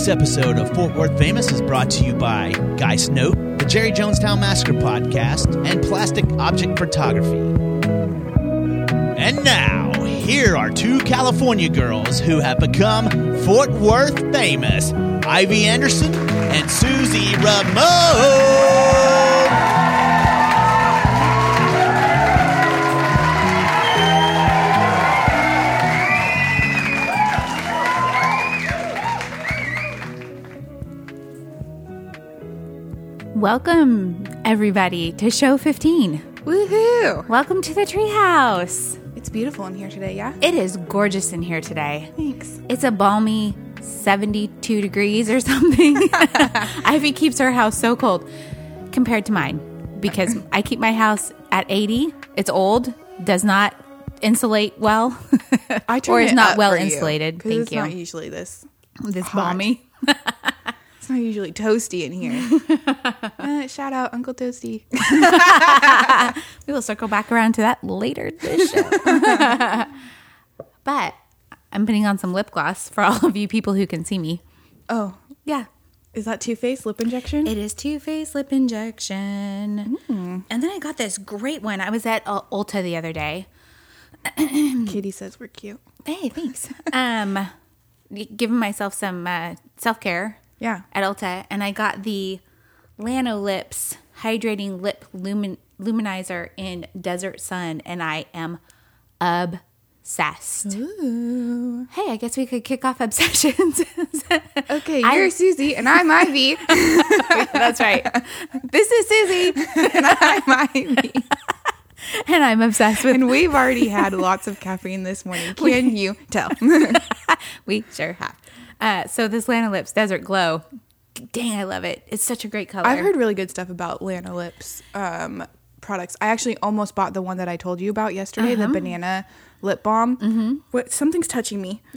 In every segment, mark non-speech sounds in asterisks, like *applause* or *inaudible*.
This episode of Fort Worth Famous is brought to you by Guy Snote, the Jerry Jonestown Massacre podcast, and Plastic Object Photography. And now, here are two California girls who have become Fort Worth famous Ivy Anderson and Susie Ramone. Welcome, everybody, to show 15. Woohoo! Welcome to the treehouse. It's beautiful in here today, yeah? It is gorgeous in here today. Thanks. It's a balmy 72 degrees or something. *laughs* Ivy keeps her house so cold compared to mine because *laughs* I keep my house at 80. It's old, does not insulate well, I *laughs* turn or is it not up well for you, insulated. 'cause Thank it's you. not usually this. this hot. balmy. Not usually toasty in here. *laughs* uh, shout out Uncle Toasty. *laughs* *laughs* We will circle back around to that later this show. but I'm putting on some lip gloss for all of you people who can see me. Oh, Yeah. is that Too Faced lip injection? It is Too Faced lip injection. And then I got this great one. I was at uh, Ulta the other day. *clears throat* Katie says we're cute. Hey, thanks. um, giving myself some uh, self care Yeah. at Ulta, and I got the Lanolips hydrating lip lumin- luminizer in Desert Sun, and I am obsessed. Ooh. Hey, I guess we could kick off *laughs* obsessions. Okay, you're Susie and I'm Ivy. *laughs* That's right. This is Susie, *laughs* and I'm Ivy. and I'm obsessed with. And we've already had lots of caffeine this morning. Can you tell? We sure have. Uh, so this Lanolips Desert Glow, dang, I love it. It's such a great color. I've heard really good stuff about Lanolips um, products. I actually almost bought the one that I told you about yesterday, the banana lip balm. Mm-hmm. What? Something's touching me. *laughs*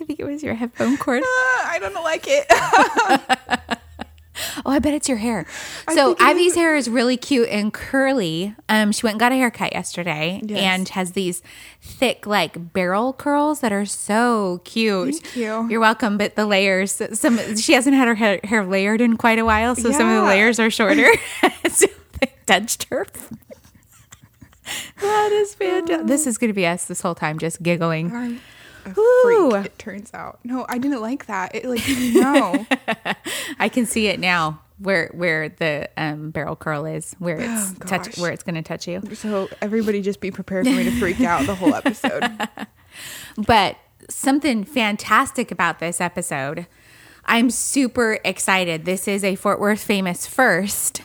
I think it was your headphone cord. *laughs* Uh, I don't like it. *laughs* Oh, I bet it's your hair. So Ivy's hair is really cute and curly. Um, she went and got a haircut yesterday Yes. and has these thick, like barrel curls that are so cute. Thank you. You're welcome. But the layers, some she hasn't had her hair, hair layered in quite a while, so some of the layers are shorter. *laughs* *laughs* so they touched her. that is fantastic. *laughs* This is going to be us this whole time, just giggling. A Ooh. freak, it turns out. No, I didn't like that. It like no. *laughs* I can see it now where where the um, barrel curl is, where *gasps* it's Oh, touch where it's going to touch you. so everybody just be prepared for me to freak out the whole episode. *laughs* But something fantastic about this episode, I'm super excited. This is a Fort Worth famous first.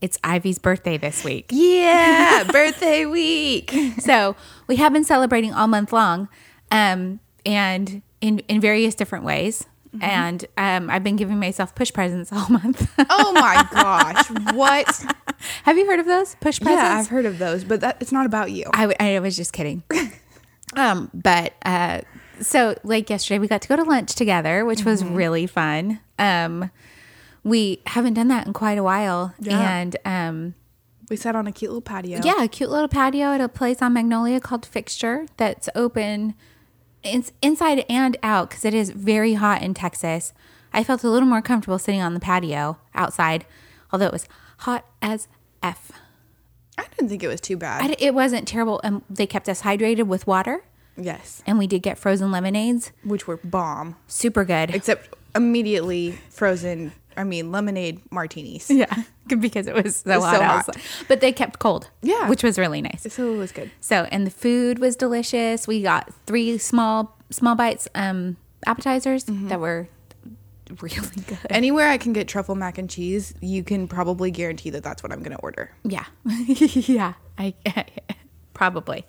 It's Ivy's birthday this week. yeah, *laughs* birthday week. So we have been celebrating all month long, um, and in in various different ways. Mm-hmm. And um, I've been giving myself push presents *laughs* all month. Oh my gosh, what? *laughs* have you heard of those push presents? Yeah, I've heard of those, but that it's not about you. I, w- I was just kidding. *laughs* um, but uh, so like yesterday, we got to go to lunch together, which was Mm-hmm. really fun. Um, we haven't done that in quite a while, Yeah. and um, We sat on a cute little patio. yeah, a cute little patio at a place on Magnolia called Fixture that's open it's inside and out because it is very hot in Texas. I felt a little more comfortable sitting on the patio outside, although it was hot as f. I didn't think it was too bad. I it wasn't terrible, and they kept us hydrated with water. yes, and we did get frozen lemonades. which were bomb, Super good. except immediately frozen. I mean, lemonade martinis. yeah, *laughs* because it was so It's hot. so hot. but they kept cold. Yeah. which was really nice. So it was good. So, and the food was delicious. We got three small small bites um appetizers Mm-hmm. that were *laughs* really good. Anywhere I can get truffle mac and cheese, you can probably guarantee that that's what I'm going to order. Yeah, *laughs* yeah, I probably.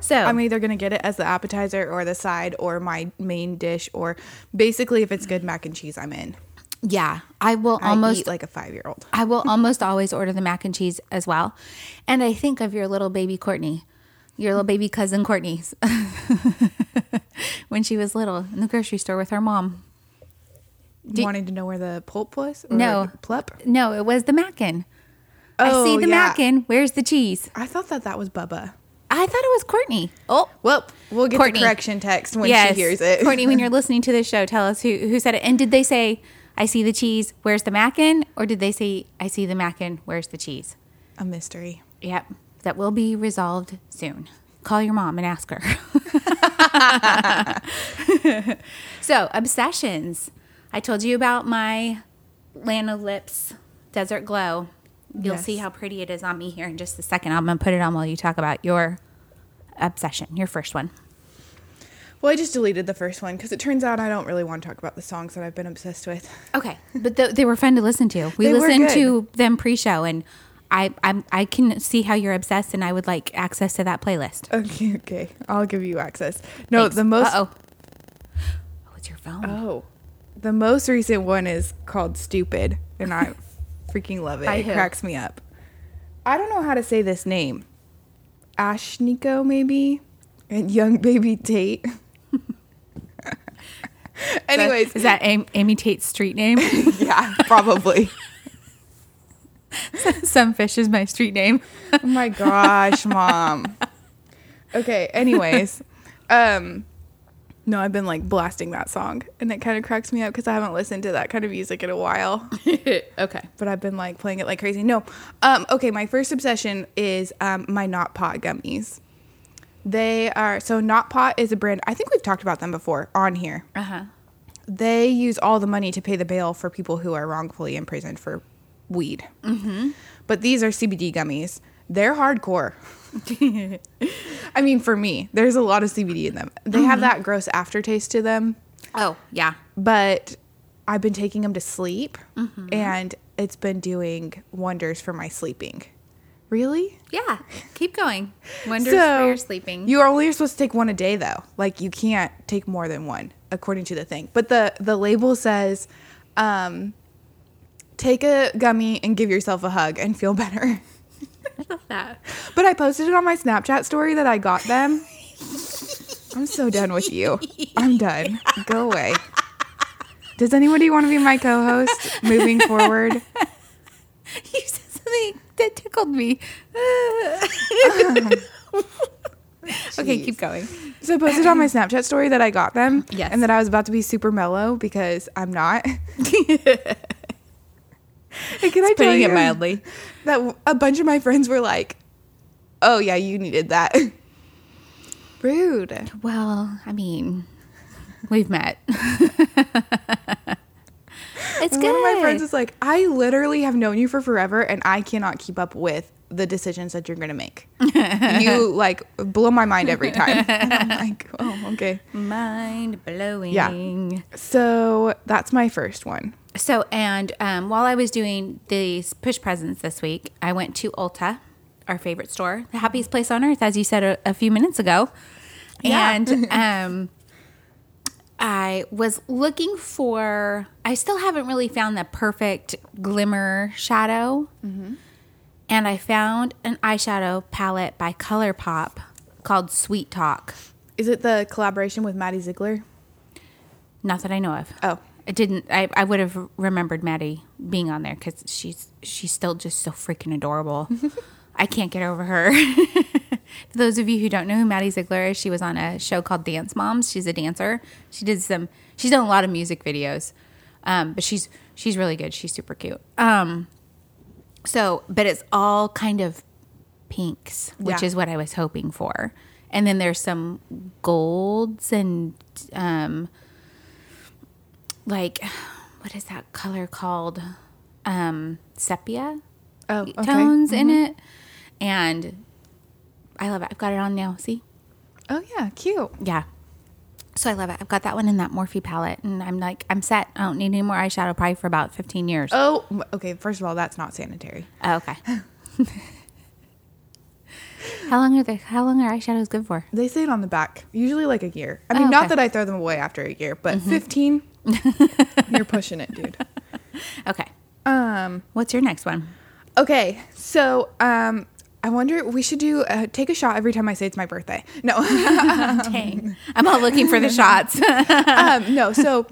So I'm either going to get it as the appetizer or the side or my main dish or basically if it's good mac and cheese, I'm in. Yeah, I will I almost eat like a five year old. I will almost always order the mac and cheese as well. And I think of your little baby Courtney, your little baby cousin Courtney, *laughs* when she was little in the grocery store with her mom. Do- Wanting to know where the pulp was? Or No. Plup? No, it was the mackin. I Oh, see the yeah. mackin. Where's the cheese? I thought that that was Bubba. I I thought it was Courtney. Oh, Well, we'll get Courtney. the correction text when yes. she hears it. Courtney, when you're *laughs* listening to this show, tell us who who said it. And did they say, "I see the cheese. Where's the mackin'?" Or did they say, "I see the mackin. Where's the cheese?" a mystery. Yep, that will be resolved soon. Call your mom and ask her. *laughs* so, obsessions. I told you about my Lanolips Desert Glow. You'll Yes. see how pretty it is on me here in just a second. I'm going to put it on while you talk about your obsession, your first one. Well, I just deleted the first one because it turns out I don't really want to talk about the songs that I've been obsessed with. Okay, but th- they were fun to listen to. We They were listened to them pre-show, and I I'm, I can see how you're obsessed, and I would like access to that playlist. Okay, okay. I'll give you access. No, the most. Oh, it's your phone. Oh. The most recent one is called Stupid, and I *laughs* freaking love it. By it who? cracks me up. I don't know how to say this name. Ashnikko, maybe? And Yung Baby Tate. *laughs* Anyways, is that Amy Tate's street name? *laughs* yeah, probably. *laughs* Some fish is my street name. Oh my gosh, mom. Okay, anyways. Um no, I've been like blasting that song and it kind of cracks me up because I haven't listened to that kind of music in a while. *laughs* okay. but I've been like playing it like crazy. No. Um, okay, my first obsession is um, my Not Pot gummies. They are so Not Pot is a brand. I think we've talked about them before on here. Uh huh. They use all the money to pay the bail for people who are wrongfully imprisoned for weed. Mm-hmm. But these are CBD gummies. They're hardcore. *laughs* I mean, for me, there's a lot of CBD in them. They have that gross aftertaste to them Oh yeah. but I've been taking them to sleep and it's been doing wonders for my sleeping. Really? Yeah. Keep going. *laughs* Wonders where you're sleeping. You are only supposed to take one a day though. Like you can't take more than one according to the thing. But the the label says um take a gummy and give yourself a hug and feel better. *laughs* I love that. But I posted it on my Snapchat story that I got them. I'm so done with you. I'm done. Go away. Does anybody want to be my co-host *laughs* moving forward? You said something that tickled me. *laughs* okay, keep going. So I posted on my Snapchat story that I got them. Yes. And that I was about to be super mellow because I'm not. *laughs* And can I tell you it mildly. that a bunch of my friends were like, "Oh yeah, you needed that." *laughs* Rude. Well, I mean, we've met. It's One good. of my friends is like, "I literally have known you for forever, and I cannot keep up with the decisions that you're gonna make. *laughs* you like blow my mind every time." And I'm *laughs* like, "Oh, okay." mind blowing. Yeah. So that's my first one. So, and um, while I was doing these push presents this week, I went to Ulta, our favorite store, the happiest place on earth, as you said a, a few minutes ago. Yeah. And *laughs* um, I was looking for, I still haven't really found the perfect glimmer shadow. Mm-hmm. And I found an eyeshadow palette by ColourPop called Sweet Talk. Is it the collaboration with Maddie Ziegler? Not that I know of. Oh. It didn't. I, I would have remembered Maddie being on there because she's she's still just so freaking adorable. *laughs* I can't get over her. *laughs* For those of you who don't know who Maddie Ziegler is, she was on a show called Dance Moms. She's a dancer. She did some. She's done a lot of music videos, um, but she's she's really good. She's super cute. Um, so, but it's all kind of pinks, which Yeah. is what I was hoping for. And then there's some golds and um, like what is that color called? Um, sepia Oh, okay. tones in it, and I love it. I've got it on now. See, Oh yeah, cute. yeah. So I love it. I've got that one in that Morphe palette, and I'm like, I'm set. I don't need any more eyeshadow probably for about 15 years. Oh, okay. First of all, that's not sanitary. Oh, okay. *laughs* how long are the How long are eyeshadows good for? They say it on the back, usually like a year. I mean, Oh, okay. not that I throw them away after a year, but 15, *laughs* you're pushing it, dude. Okay. Um, What's your next one? okay, so um, I wonder we should do uh, take a shot every time I say it's my birthday. No, *laughs* Dang. I'm all looking for the shots. *laughs* um, no. *laughs* So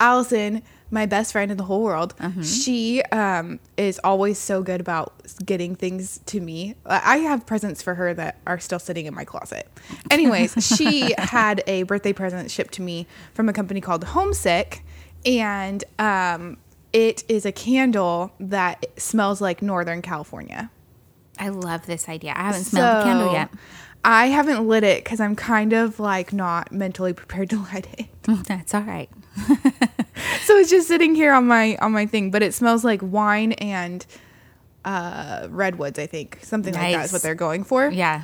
Allison my best friend in the whole world. She um, is always so good about getting things to me. I I have presents for her that are still sitting in my closet. Anyways, she had a birthday present shipped to me from a company called Homesick, and um, it is a candle that smells like Northern California. I love this idea. I haven't smelled the candle yet. I haven't lit it because I'm kind of like not mentally prepared to *laughs* light it. *laughs* That's all right. *laughs* so it's just sitting here on my on my thing, but it smells like wine and uh redwoods, I think. Something like that is what they're going for. Yeah.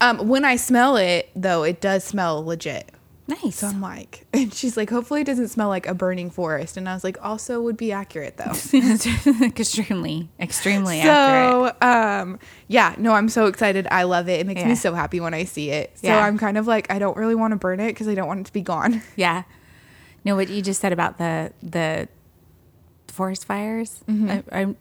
Um when I smell it though, it does smell legit. Nice. So I'm like, *laughs* and she's like, hopefully it doesn't smell like a burning forest. And I was like, also would be accurate though. *laughs* extremely, extremely accurate. so um yeah, no, I'm so excited. I love it. It makes Yeah. me so happy when I see it. So Yeah. I'm kind of like, I don't really want to burn it because I don't want it to be gone. *laughs* Yeah. No, what you just said about the the forest fires. Mm-hmm. I, I'm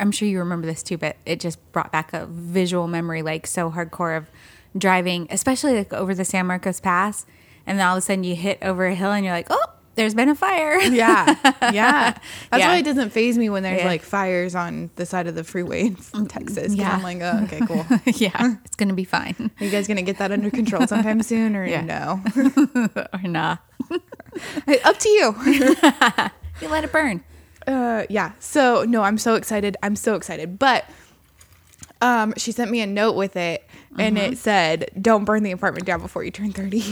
I'm sure you remember this too, but it just brought back a visual memory, like so hardcore of driving, especially like over the San Marcos Pass, and then all of a sudden you hit over a hill and you're like, oh, there's been a fire. *laughs* Yeah, yeah. *laughs* That's Yeah. why it doesn't phase me when there's Yeah. like fires on the side of the freeway in Texas. Yeah. I'm like, oh, okay, cool. *laughs* yeah, it's gonna be fine Are you guys gonna get that under control sometime soon, or Yeah. no? or not. Hey, Up to you. You let it burn. Uh, yeah. So no, I'm so excited. I'm so excited. But um, she sent me a note with it, and Mm-hmm. it said, "Don't burn the apartment down before you turn 30."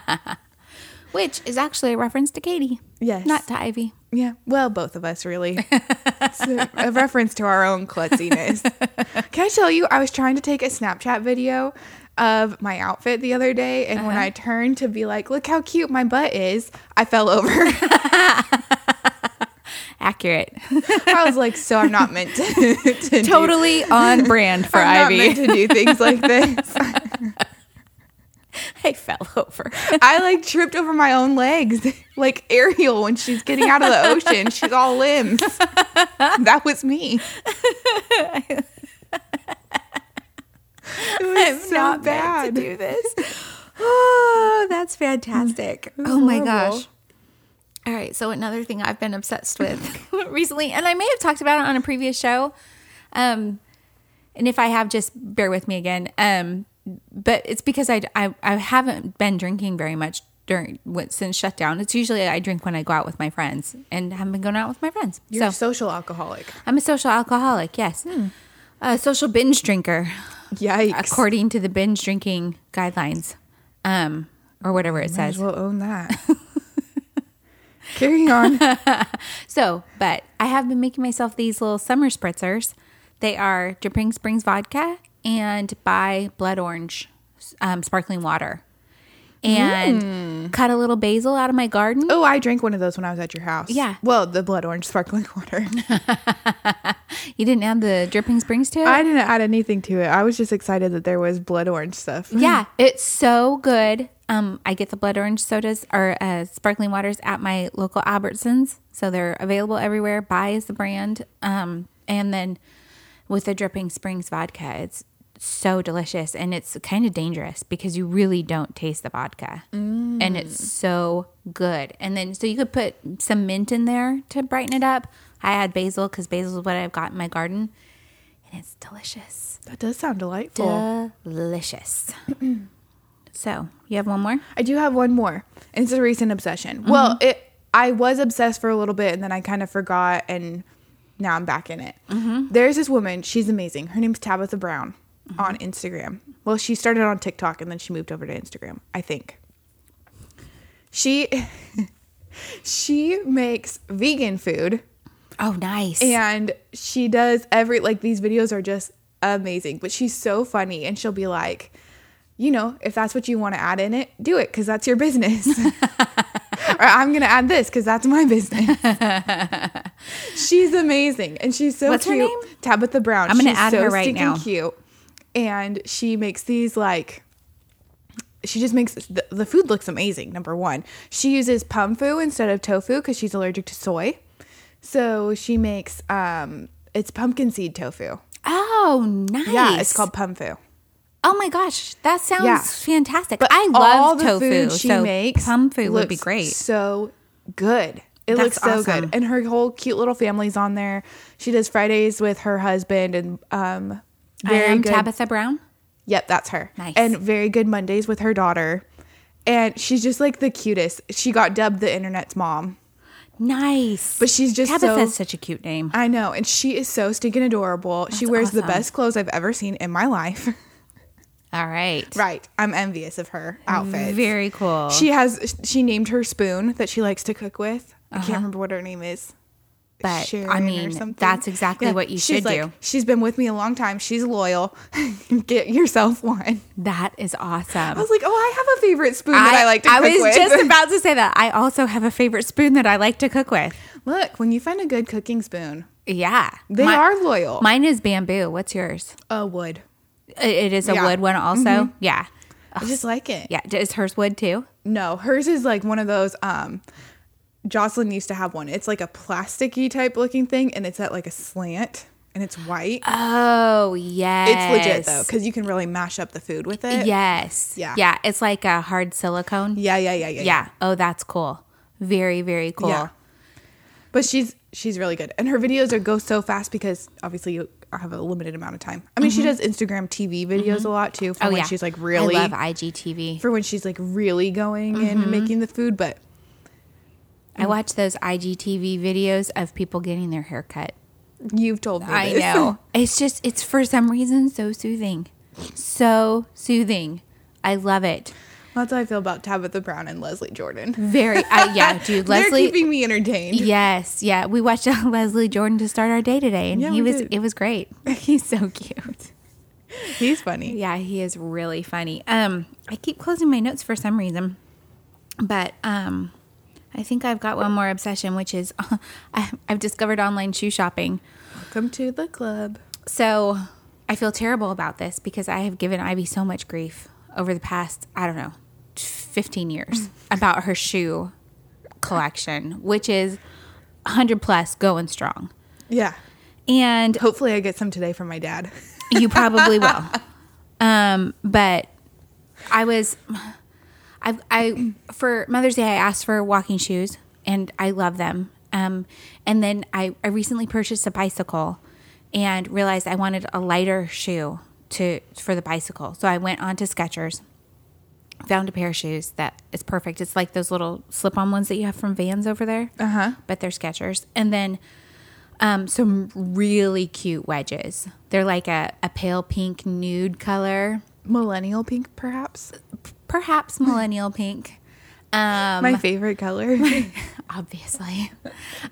*laughs* Which is actually a reference to Katie. Yes. Not to Ivy. Yeah, well, both of us really. it's a, a reference to our own klutziness. *laughs* Can I tell you, I was trying to take a Snapchat video of my outfit the other day, and when uh-huh. I turned to be like, "Look how cute my butt is," I fell over. *laughs* Accurate. I was like, "So I'm not meant to, to do- totally on brand for I'm Ivy. not meant to do things like this." *laughs* I fell over. *laughs* I like tripped over my own legs, *laughs* like Ariel when she's getting out of the ocean. She's all limbs. That was me. It was so not bad. to do this. Oh, that's fantastic. Oh my gosh. All right, so another thing I've been obsessed with recently, and I may have talked about it on a previous show. Um, and if I have, just bear with me again. Um, but it's because I, I, I haven't been drinking very much during since shutdown. It's usually I drink when I go out with my friends, and haven't been going out with my friends. You're so a social alcoholic. I'm a social alcoholic. Yes, a social binge drinker Yikes. according to the binge drinking guidelines, um, or whatever it Might says. well own that. *laughs* Carry on. *laughs* So, but I have been making myself these little summer spritzers. They are Dripping Springs vodka and Bai Blood Orange um, sparkling water, and cut a little basil out of my garden. Oh, I drank one of those when I was at your house. Yeah. Well, the blood orange sparkling *laughs* water. *laughs* You didn't add the Dripping Springs to it. I didn't add anything to it. I was just excited that there was blood orange stuff. *laughs* Yeah, it's so good. Um, I get the blood orange sodas or uh, sparkling waters at my local Albertsons, so they're available everywhere. Bai is the brand, um, and then with the Dripping Springs vodka, it's so delicious and it's kind of dangerous because you really don't taste the vodka, and it's mm. so good. And then so you could put some mint in there to brighten it up. I add basil because basil is what I've got in my garden, and it's delicious That does sound delightful. delicious. *clears throat* so, you have one more? I do have one more. And it's a recent obsession. Well, mm-hmm. it I was obsessed for a little bit and then I kind of forgot and now I'm back in it. Mm-hmm. There's this woman, she's amazing. Her name's Tabitha Brown Mm-hmm. on Instagram. Well, she started on TikTok and then she moved over to Instagram, I think. She *laughs* she makes vegan food Oh, nice. and she does every like these videos are just amazing but she's so funny and she'll be like you know if that's what you want to add in it do it because that's your business *laughs* or i'm gonna add this because that's my business *laughs* she's amazing and she's so What's her cute name? tabitha brown I'm gonna add so her right now. cute and she makes these like she just makes the, the food looks amazing number one she uses pumfu instead of tofu because she's allergic to soy so she makes um it's pumpkin seed tofu oh, nice. yeah it's called pumfu Oh my gosh, that sounds Yeah. fantastic. but I love the tofu. she so makes plum food would be great. so good It That's looks so awesome. good. And her whole cute little family's on there. She does Fridays with her husband and um I am good. Tabitha Brown. Yep, that's her. Nice. And very good Mondays with her daughter. And she's just like the cutest. She got dubbed the internet's mom. Nice. But she's just Tabitha's so such a cute name. I know, and she is so stinking adorable. she That's wears the best clothes I've ever seen in my life. *laughs* All right. right. I'm envious of her outfit. Very cool. She has she named her spoon that she likes to cook with. I can't uh-huh. remember what her name is. But, I mean, that's exactly what you she's should like, do. She's been with me a long time. She's loyal. *laughs* Get yourself one. that is awesome. I was like, oh, I have a favorite spoon that I like to I cook with. I was just *laughs* about to say that. I also have a favorite spoon that I like to cook with. Look, when you find a good cooking spoon, Yeah. they Mi- are loyal. Mine is bamboo. What's yours? uh, wood. It is a Yeah. Mm-hmm. wood one also. Yeah. I just like it. Yeah. Is hers wood too? No, hers is like one of those. Um, Jocelyn used to have one. It's like a plasticky type looking thing, and it's at like a slant, and it's white. Oh, yes. It's legit though, because you can really mash up the food with it. Yes. Yeah. Yeah. It's like a hard silicone. yeah, yeah, yeah, yeah. Yeah. Oh, that's cool. Very, very cool. Yeah. But she's she's really good, and her videos are go so fast because obviously you have a limited amount of time. I mean, she mm-hmm. does Instagram TV videos mm-hmm. a lot too for Oh, when yeah. she's like really I love IGTV. for when she's like really going and mm-hmm. making the food. But I watch those IGTV videos of people getting their hair cut. you've told me, I this. know. *laughs* It's just, it's for some reason so soothing. So soothing. I love it. That's how I feel about Tabitha Brown and Leslie Jordan. Very, uh, yeah, *laughs* dude. They're Leslie. keeping me entertained. Yes, yeah. We watched uh, *laughs* Leslie Jordan to start our day today, and Yeah, he was, did. it was great. He's so cute. He's funny. Yeah, he is really funny. Um, I keep closing my notes for some reason, but um, I think I've got one more obsession, which is *laughs* I, I've discovered online shoe shopping. Welcome to the club. So I feel terrible about this because I have given Ivy so much grief over the past, I don't know, 15 years *laughs* about her shoe collection, which is 100 plus going strong. Yeah. And Hopefully, I get some today from my dad. you probably *laughs* will. Um, but I was, I, I, for Mother's Day, I asked for walking shoes and I love them. Um, and then I, I recently purchased a bicycle and realized I wanted a lighter shoe to, for the bicycle. So I went on to Skechers, found a pair of shoes that is perfect. It's like those little slip on ones that you have from Vans over there. Uh huh. but they're Skechers. And then um, some really cute wedges. They're like a, a pale pink nude color, Millennial pink, perhaps. Perhaps millennial pink. Um, My favorite color. *laughs* obviously.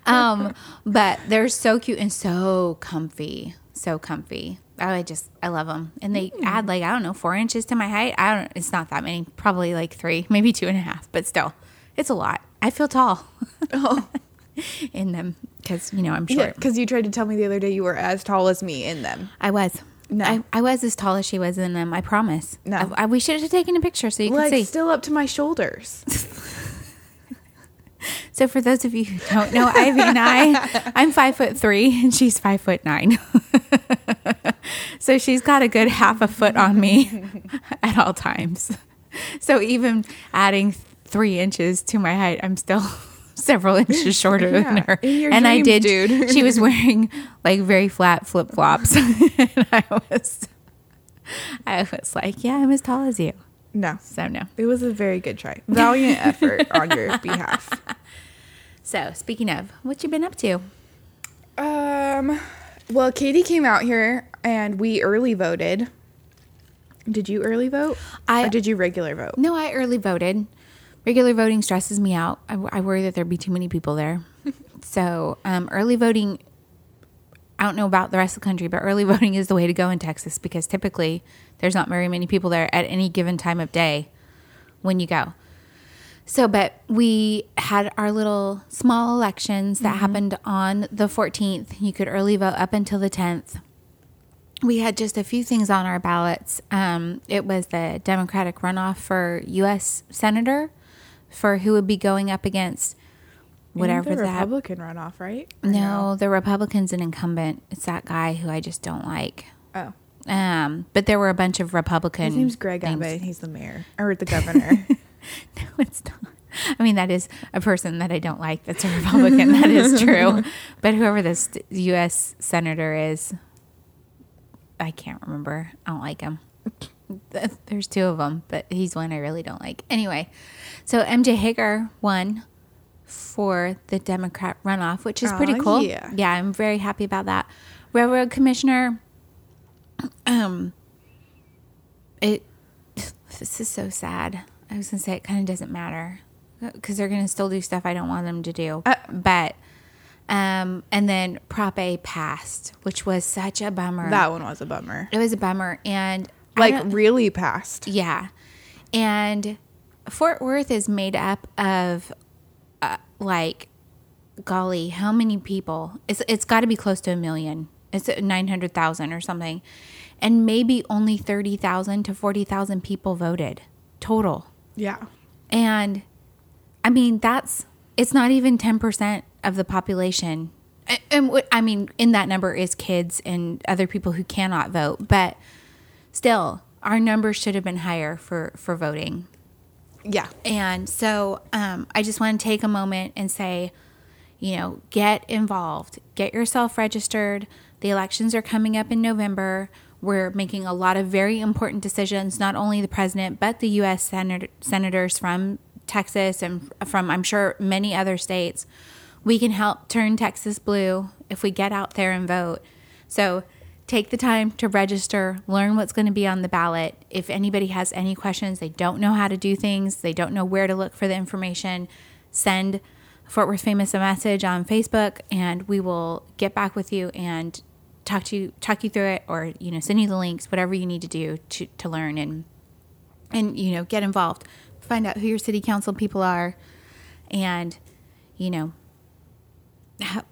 Um, but they're so cute and so comfy. So comfy. Oh, I just, I love them. And they add like, I don't know, four inches to my height. I don't, it's not that many, probably like three, maybe two and a half, but still, it's a lot. I feel tall oh, *laughs* in them because, you know, I'm yeah. short. Because you tried to tell me the other day you were as tall as me in them. I was. No. I, I was as tall as she was in them. I promise. No. I, I- we should have taken a picture so you Like could see. still up to my shoulders. *laughs* So for those of you who don't know, Ivy and I, *laughs* I'm five foot three and she's five foot nine. *laughs* so she's got a good half a foot on me at all times. So even adding three inches to my height, I'm still *laughs* several inches shorter than her. and I did. dude. She was *laughs* wearing like very flat flip flops, *laughs* and I was, I was like, yeah, I'm as tall as you. No. So no. It was a very good try. Valiant effort on your behalf. So speaking of, what you been up to? Um, well, Katie came out here and we early voted. Did you early vote? I- or did you regular vote? No, I early voted. Regular voting stresses me out. I, I worry that there'd be too many people there. *laughs* so um, early voting. I don't know about the rest of the country, but early *laughs* voting is the way to go in Texas because typically there's not very many people there at any given time of day when you go. So, but we had our little small elections that happened on the 14th. You could early vote up until the 10th. We had just a few things on our ballots. Um, it was the Democratic runoff for U.S. Senator for who would be going up against whatever the that. Republican runoff, right? Or No, the Republican's an incumbent. It's that guy who I just don't like. Oh, Um, but there were a bunch of Republican. his name's Greg names. Abbott. He's the mayor or the governor. *laughs* No, it's not. I mean, that is a person that I don't like. That's a Republican. that is true. *laughs* But whoever this U.S. senator is, I can't remember. I don't like him. *laughs* There's two of them, but he's one I really don't like. Anyway, so MJ Hegar won for the Democrat runoff, which is pretty Aw, cool. yeah. yeah, I'm very happy about that. Railroad commissioner, *clears throat* um, it. *sighs* This is so sad. I was gonna say it kind of doesn't matter because they're gonna still do stuff I don't want them to do. Uh, but, um, and then Prop A passed, which was such a bummer. That one was a bummer. it was a bummer, and Like really passed. yeah. And Fort Worth is made up of uh, like golly, how many people? It's it's got to be close to a million. It's 900,000 or something. And maybe only 30,000 to 40,000 people voted total. Yeah. And I mean, that's it's not even 10% of the population. A- And I mean, in that number is kids and other people who cannot vote, but still, our numbers should have been higher for for voting. Yeah. And so um, I just want to take a moment and say, you know, get involved, get yourself registered. The elections are coming up in November. We're making a lot of very important decisions, not only the president, but the U.S. Senat- senators from Texas and from, I'm sure, many other states. We can help turn Texas blue if we get out there and vote. So take the time to register, learn what's going to be on the ballot. If anybody has any questions, they don't know how to do things, they don't know where to look for the information, send Fort Worth Famous a message on Facebook and we will get back with you and talk to you talk you through it or you know send you the links whatever you need to do to, to learn and and you know get involved find out who your city council people are and you know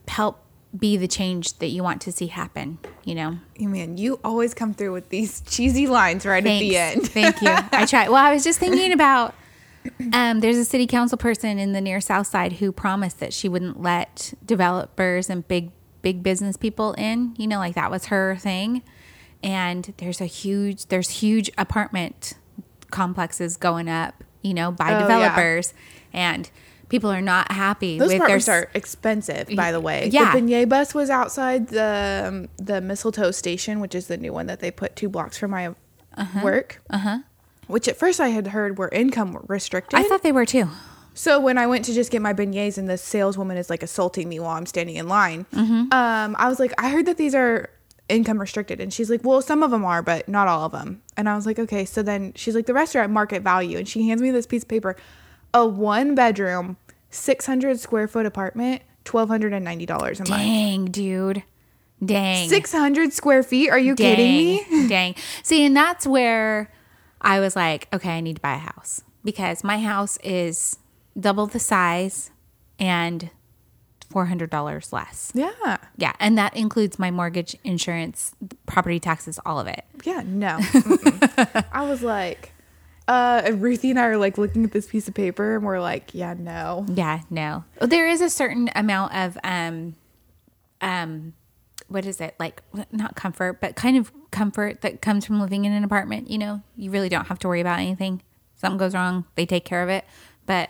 help be the change that you want to see happen you know You man, you always come through with these cheesy lines right at the end. Thank you. I try. Well, I was just thinking *laughs* about. Um, there's a city council person in the near South Side who promised that she wouldn't let developers and big big business people in. You know, like that was her thing. And there's a huge there's huge apartment complexes going up. You know, by Oh, yeah. developers, and people are not happy Those with their are expensive, by the way. Yeah. The beignet bus was outside the um, the mistletoe station, which is the new one that they put two blocks from my work. Uh huh. Which at first I had heard were income restricted. I thought they were too. So when I went to just get my beignets and the saleswoman is like assaulting me while I'm standing in line, um, I was like, I heard that these are income restricted, and she's like, well, some of them are, but not all of them. And I was like, okay. So then she's like, the rest are at market value, and she hands me this piece of paper, a one bedroom, six hundred square foot apartment, twelve hundred and ninety dollars a month. Dang, dude. Dang. Six hundred square feet? Are you kidding me? Dang, *laughs* Dang. See, and that's where I was like, okay, I need to buy a house because my house is double the size and four hundred dollars less. Yeah. Yeah, and that includes my mortgage, insurance, property taxes, all of it. Yeah, no. *laughs* I was like, uh, and Ruthie and I are like looking at this piece of paper and we're like, yeah, no. Yeah, no. There is a certain amount of um um what is it? Like not comfort, but kind of comfort that comes from living in an apartment, you know. You really don't have to worry about anything. Something goes wrong, they take care of it. But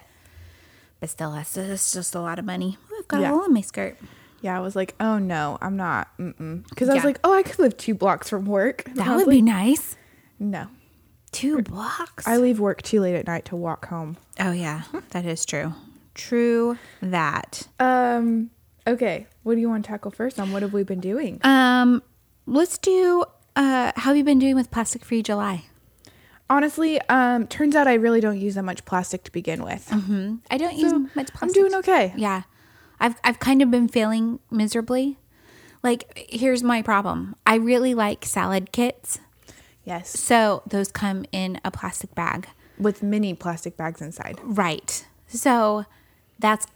but still that's it's just a lot of money. Ooh, I've got Yeah. a hole in my skirt. Yeah, I was like, oh no, I'm not. Because I was like, oh, I could live two blocks from work. And That would be nice. No. Two blocks. I leave work too late at night to walk home. oh yeah, that is true. True that. Um, okay. What do you want to tackle first on what have we been doing? Um let's do uh how have you been doing with plastic free July? Honestly, um, turns out I really don't use that much plastic to begin with. I don't use much plastic. I'm doing okay. Yeah. I've I've kind of been failing miserably. Like here's my problem. I really like salad kits. Yes. So those come in a plastic bag. With mini plastic bags inside. Right. So that's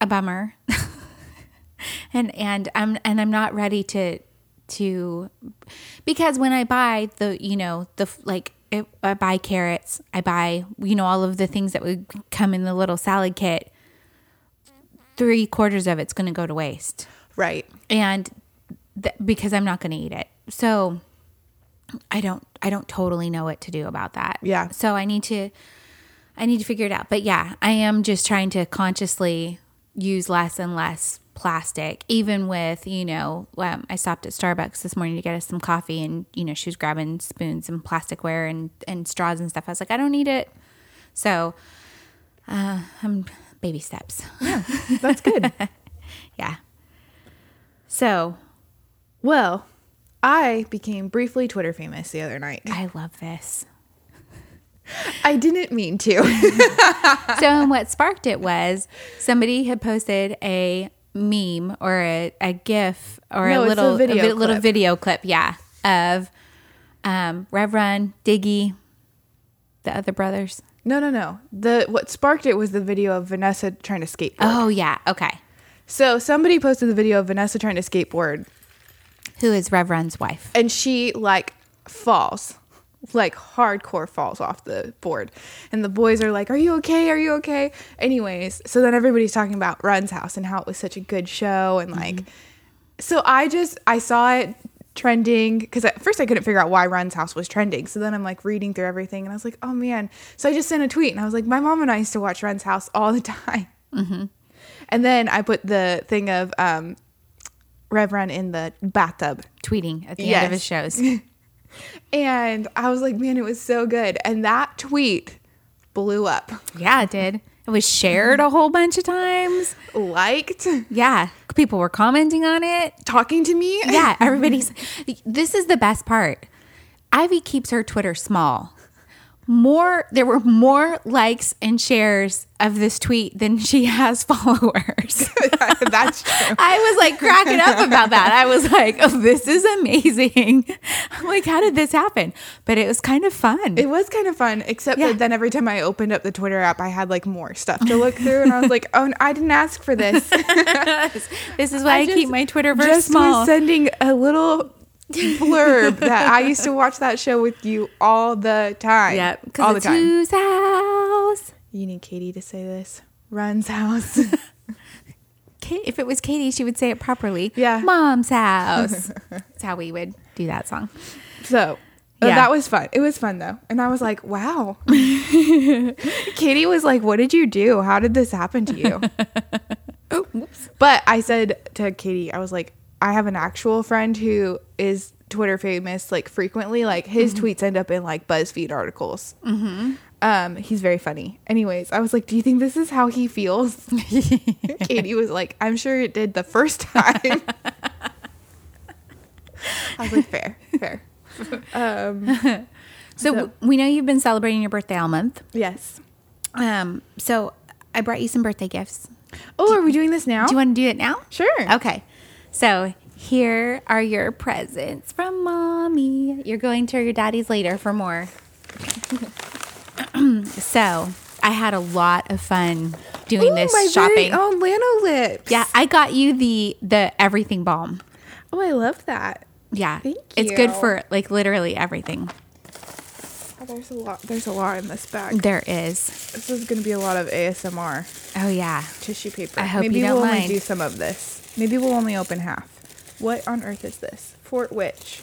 a bummer. *laughs* and and I'm and I'm not ready to to because when I buy the you know the like if I buy carrots, I buy you know all of the things that would come in the little salad kit. Three quarters of it's going to go to waste, Right. and th- because I'm not going to eat it, so I don't I don't totally know what to do about that. Yeah. So I need to I need to figure it out. But yeah, I am just trying to consciously use less and less plastic, even with, you know, um, I stopped at Starbucks this morning to get us some coffee and, you know, she was grabbing spoons and plasticware and, and straws and stuff. I was like, I don't need it. So, uh, I'm baby steps. yeah That's good. *laughs* yeah. So, well, I became briefly Twitter famous the other night. I love this. *laughs* I didn't mean to. *laughs* so and what sparked it was somebody had posted a meme or a, a gif or No, a it's a little video vi- little clip. video clip, yeah, of um, Rev Diggy, the other brothers. no, no, no. The what sparked it was the video of Vanessa trying to skateboard. Oh yeah, okay. So somebody posted the video of Vanessa trying to skateboard Who is Reverend's wife? and she like falls. Like hardcore falls off the board. And the boys are like, Are you okay? Are you okay? Anyways, so then everybody's talking about Run's house and how it was such a good show and like so I just I saw it trending because at first I couldn't figure out why Run's house was trending. So then I'm like reading through everything and I was like, oh man. So I just sent a tweet and I was like, my mom and I used to watch Run's house all the *laughs* time. And then I put the thing of um, Rev in the bathtub. Tweeting at the end of his shows. *laughs* And I was like, man, it was so good. And that tweet blew up. yeah, it did. It was shared a whole bunch of times. Liked, Yeah, people were commenting on it. talking to me. Yeah, *laughs* everybody's. this is the best part. Ivy keeps her Twitter small. More, there were more likes and shares of this tweet than she has *laughs* followers. *laughs* That's true. I was like cracking up about that. I was like, oh, this is amazing. *laughs* I'm like, how did this happen? But it was kind of fun. It was kind of fun, except Yeah. that then every time I opened up the Twitter app, I had like more stuff to look through, and I was like, "Oh, I didn't ask for this." this is why I, just- keep my Twitterverse just small. was sending a little blurb that I used to watch that show with you all the time. Yep, all the time. whose house? You need Katie to say this. Run's house. *laughs* If it was Katie, she would say it properly. Yeah. Mom's house. *laughs* That's how we would do that song. So uh, Yeah. that was fun. It was fun though. And I was like, wow. *laughs* Katie was like, what did you do? How did this happen to you? Oh, whoops. but I said to Katie, I was like, I have an actual friend who is Twitter famous like frequently. Like his tweets end up in like BuzzFeed articles. Mm-hmm. Um, he's very funny. Anyways, I was like, do you think this is how he feels? *laughs* Katie was like, I'm sure it did the first time. I was like, fair, fair. Um, *laughs* So, w- we know you've been celebrating your birthday all month. yes. Um, so I brought you some birthday gifts. Oh, are we doing this now? Do you want to do it now? Sure. Okay. So here are your presents from mommy. You're going to your daddy's later for more. *clears throat* so I had a lot of fun doing Ooh, this my shopping. very own Lanolips. Yeah, I got you the the everything balm. Oh, I love that. Yeah, Thank you. it's good for like literally everything. Oh, there's a lot. There's a lot in this bag. There is. This is going to be a lot of ASMR Oh yeah. tissue paper. I hope Maybe you don't we'll mind. do some of this. Maybe we'll only open half. What on earth is this? Fort Witch.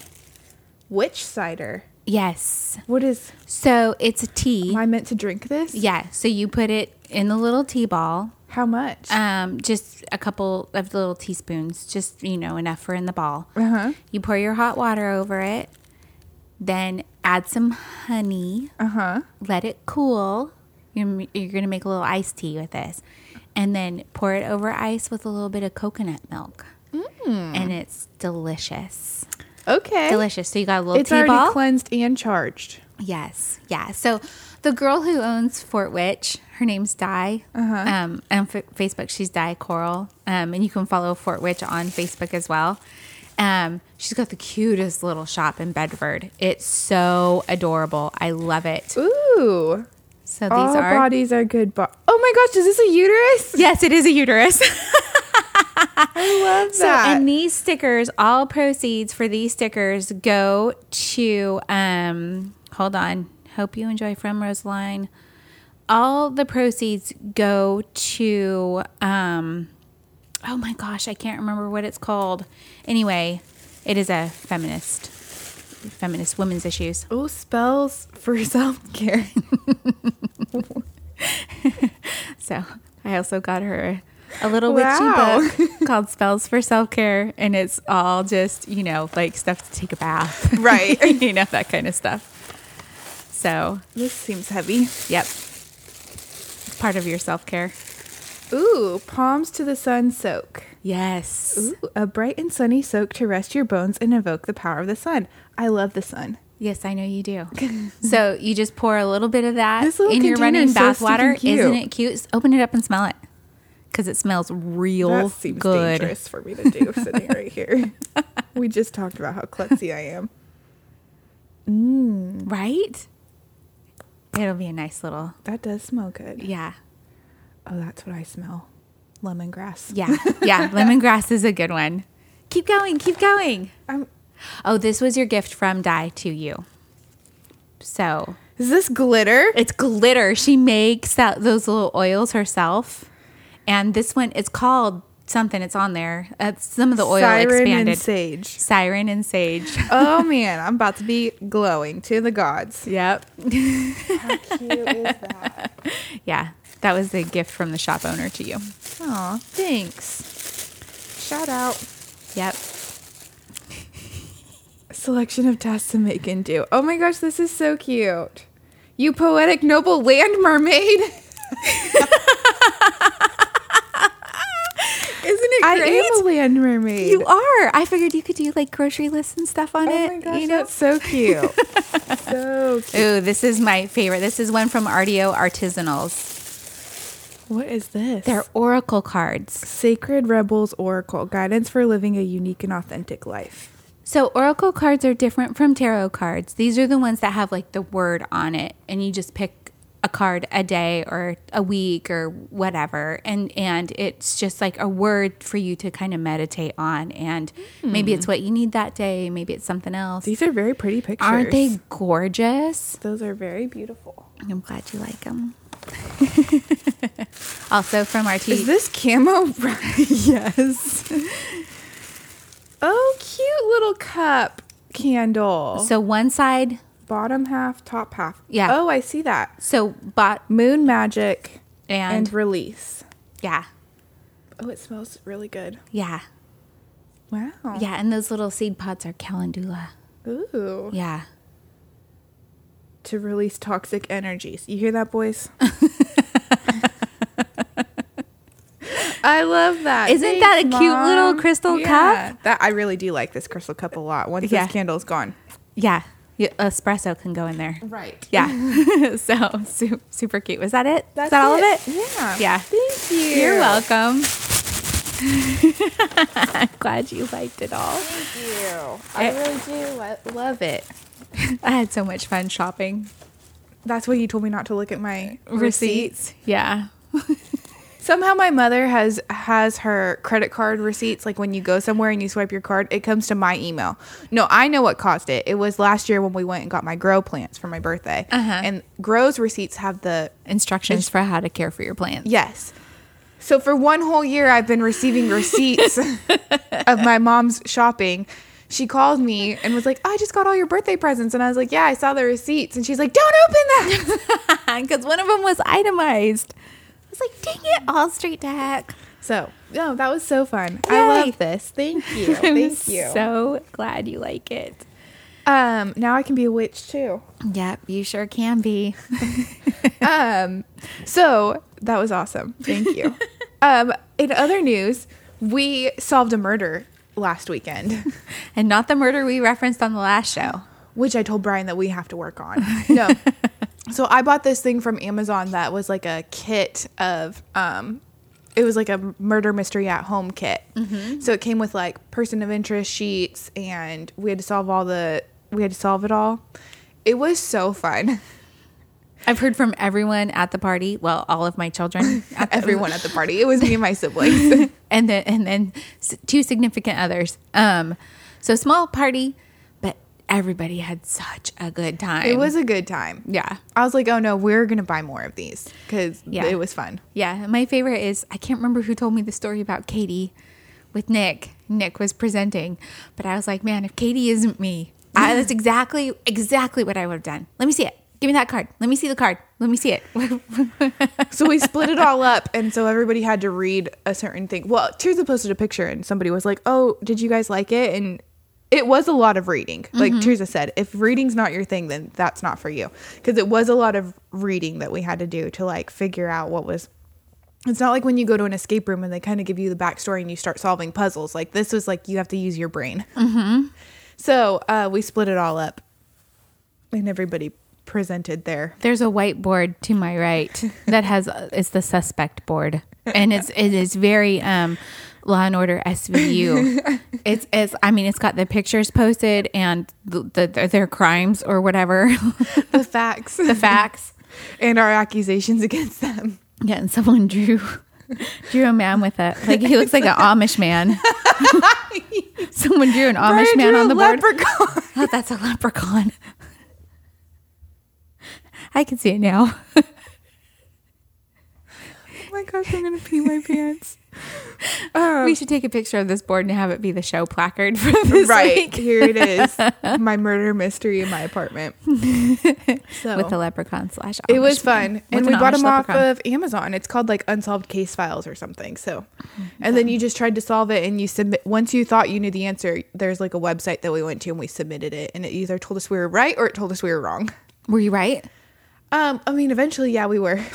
Witch cider. Yes. What is? So it's a tea. Am I meant to drink this? Yeah. So you put it in the little tea ball. How much? Um, just a couple of little teaspoons, just you know, enough for in the ball. Uh huh. You pour your hot water over it, then add some honey, Uh huh. let it cool. You're, you're gonna make a little iced tea with this, and then pour it over ice with a little bit of coconut milk, and it's delicious. Okay. Delicious. So you got a little It's tea already ball. cleansed and charged. Yes, yeah. So the girl who owns Fort Witch, her name's Di. Uh-huh. Um, and on F- Facebook, she's Di Coral. Um, and you can follow Fort Witch on Facebook as well. Um, she's got the cutest little shop in Bedford. It's so adorable. I love it. Ooh. So these All are. bodies are good. Bo- oh my gosh, is this a uterus? Yes, it is a uterus. *laughs* I love So, that. and these stickers, all proceeds for these stickers go to, um, hold on, hope you enjoy from Roseline. All the proceeds go to, um, oh my gosh, I can't remember what it's called. Anyway, it is a feminist, feminist women's issues. oh, spells for *laughs* self care. *laughs* so I also got her a little Wow. witchy book *laughs* called Spells for Self Care, and it's all just you know like stuff to take a bath, Right. you know that kind of stuff. So This seems heavy. yep, it's part of your self care. Ooh, palms to the sun soak. Yes. Ooh, a bright and sunny soak to rest your bones and evoke the power of the sun. I love the sun. Yes, I know you do. *laughs* so you just pour a little bit of that in your running is so bath water. Isn't it cute? Open it up and smell it because it smells real that seems good. dangerous for me to do *laughs* sitting right here. We just talked about how klutzy I am. Mmm. Right? It'll be a nice little, That does smell good. yeah. Oh, that's what I smell. Lemongrass. Yeah. Yeah. *laughs* Lemongrass is a good one. Keep going. Keep going. I'm, Oh, this was your gift from Di to you. So is this glitter? it's glitter. She makes that those little oils herself. And this one, it's called something. It's on there. Uh, some of the oil Siren expanded. and sage. Siren and sage. *laughs* Oh man, I'm about to be glowing to the gods. Yep. How cute is that? *laughs* Yeah. That was the gift from the shop owner to you. Aw, thanks. Shout out. Yep. *laughs* Selection of tasks to make and do. Oh my gosh, this is so cute. You poetic noble land mermaid. *laughs* Isn't it I am a land mermaid. You are. I figured you could do like grocery lists and stuff on Oh it. my gosh, you know. that's so cute. *laughs* so cute. Ooh, this is my favorite. This is one from Artio Artisanals. What is this? They're oracle cards. Sacred Rebels Oracle Guidance for Living a Unique and Authentic Life. So oracle cards are different from tarot cards. These are the ones that have like the word on it, and you just pick a card a day or a week or whatever, and and it's just like a word for you to kind of meditate on, and maybe hmm. it's what you need that day, maybe it's something else. These are very pretty pictures. Aren't they gorgeous? Those are very beautiful. I'm glad you like them. *laughs* also from our Is this camo? *laughs* yes. Oh, cute little cup candle. So one side, Bottom half, top half. Yeah. Oh, I see that. so bot Moon magic and, and release. yeah, Oh, it smells really good. yeah, Wow. yeah, and those little seed pods are calendula. Ooh. Yeah. To release toxic energies. You hear that, boys? *laughs* I love that. Isn't that a cute little crystal cup? That I really do like this crystal cup a lot. Once Yeah. this candle's gone. Yeah. Yeah, espresso can go in there. Right. Yeah. *laughs* *laughs* so su- super cute. Was that it? Is that all of it? Yeah. Yeah. Thank you. You're welcome. I'm glad you liked it all. Thank you. I Eh. really do lo- love it. *laughs* I had so much fun shopping. That's why you told me not to look at my receipts. Yeah. *laughs* Somehow my mother has has her credit card receipts like when you go somewhere and you swipe your card, it comes to my email. No, I know what caused it. It was last year when we went and got my grow plants for my birthday. Uh-huh. And grow's receipts have the Instructions for how to care for your plants. yes. So for one whole year I've been receiving receipts *laughs* of my mom's shopping. She called me and was like, "I just got all your birthday presents." And I was like, "Yeah, I saw the receipts." And she's like, "Don't open them." *laughs* Because one of them was itemized. I was like, dang it, all straight to heck. so, no, that was so fun. Yay. I love this. Thank *laughs* you. I'm Thank you. so glad you like it. Um, now I can be a witch too. Yep, you sure can be. *laughs* Um, so that was awesome. Thank you. um, in other news, we solved a murder last weekend, *laughs* and not the murder we referenced on the last show. which I told Brian that we have to work on. *laughs* No. so I bought this thing from Amazon that was like a kit of um it was like a murder mystery at home kit. So it came with like person of interest sheets and we had to solve all the we had to solve it all. It was so fun. *laughs* I've heard from everyone at the party. Well, all of my children, *laughs* at the- Everyone at the party. It was me and my siblings. *laughs* and then and then two significant others. Um, so small party, but everybody had such a good time. It was a good time. yeah, I was like, oh no, we're gonna buy more of these because Yeah. it was fun. yeah. My favorite is I can't remember who told me the story about Katie with Nick. Nick was presenting, but I was like, man, if Katie isn't me, I, that's *laughs* exactly exactly what I would have done. Let me see it. Give me that card. Let me see the card. Let me see it. *laughs* So we split it all up, and so everybody had to read a certain thing. Well, Teresa posted a picture, and somebody was like, "Oh, did you guys like it?" And it was a lot of reading. Like Teresa said, if reading's not your thing, then that's not for you, because it was a lot of reading that we had to do to like figure out what was. It's not like when you go to an escape room and they kind of give you the backstory and you start solving puzzles. Like this was like you have to use your brain. Mm-hmm. So uh, we split it all up, and everybody presented there. There's a whiteboard to my right that has it's the suspect board, and it's it is very um, Law and Order SVU. *laughs* It's it's I mean it's got the pictures posted and the, the their crimes or whatever, the facts. the facts. and our accusations against them. Yeah, and someone drew drew a man with it. like he looks like an Amish man. *laughs* someone drew an Amish Brian man on the board. leprechaun. Oh, that's a leprechaun. I can see it now. oh my gosh, I'm gonna pee my pants. *laughs* Um, we should take a picture of this board and have it be the show placard for this right week here it is, *laughs* my murder mystery in my apartment. *laughs* So with the leprechaun slash. it was fun, man. and With we an bought Amish them off of Amazon. It's called like unsolved case files or something. So, and then you just tried to solve it, and you submit. Once you thought you knew the answer, there's like a website that we went to, and we submitted it, and it either told us we were right or it told us we were wrong. Were you right? Um, I mean, eventually, yeah, we were. *laughs*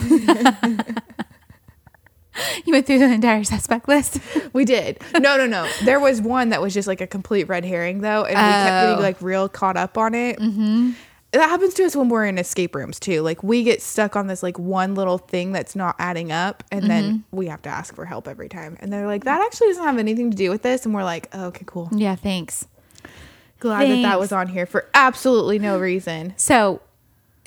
You went through the entire suspect list. *laughs* We did. No, no, no. There was one that was just like a complete red herring, though, and we kept Oh. getting like real caught up on it. Mm-hmm. That happens to us when we're in escape rooms too. Like we get stuck on this like one little thing that's not adding up, and then Mm-hmm. we have to ask for help every time. And they're like, "That actually doesn't have anything to do with this," and we're like, oh, "Okay, cool. yeah, thanks. Glad that that Thanks. was on here for absolutely no reason." So,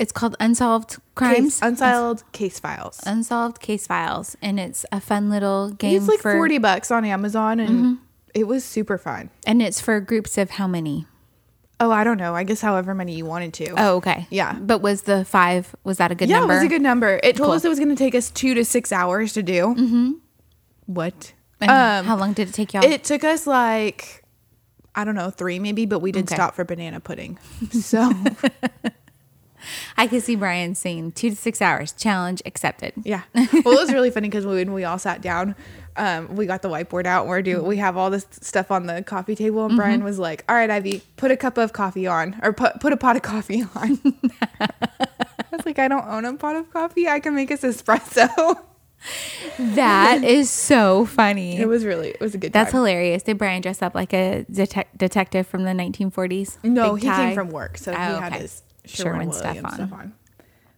it's called Unsolved Crimes. Case, unsolved case files. Unsolved Case Files, and it's a fun little game It's like for, forty bucks on Amazon, and Mm-hmm. it was super fun. and it's for groups of how many? Oh, I don't know. I guess however many you wanted to. Oh, okay. Yeah. But was the five? Was that a good number? yeah, number? it was a good number. It told Cool. us it was going to take us two to six hours to do. Mm-hmm. What? Um, how long did it take y'all? It took us like I don't know three maybe, but we did Okay. stop for banana pudding. *laughs* So I could see Brian saying two to six hours challenge accepted. yeah, *laughs* well, it was really funny because when we all sat down, um, we got the whiteboard out and we're doing. We have all this stuff on the coffee table, and Brian was like, "All right, Ivy, put a cup of coffee on, or put put a pot of coffee on." *laughs* I was like, "I don't own a pot of coffee. I can make us espresso." *laughs* That is so funny. It was really, it was a good. That's time. hilarious. Did Brian dress up like a detec- detective from the 1940s? No, Big he tie? came from work, so he Oh, had okay. his Sherwin Sherwin stuff Williams on. stuff.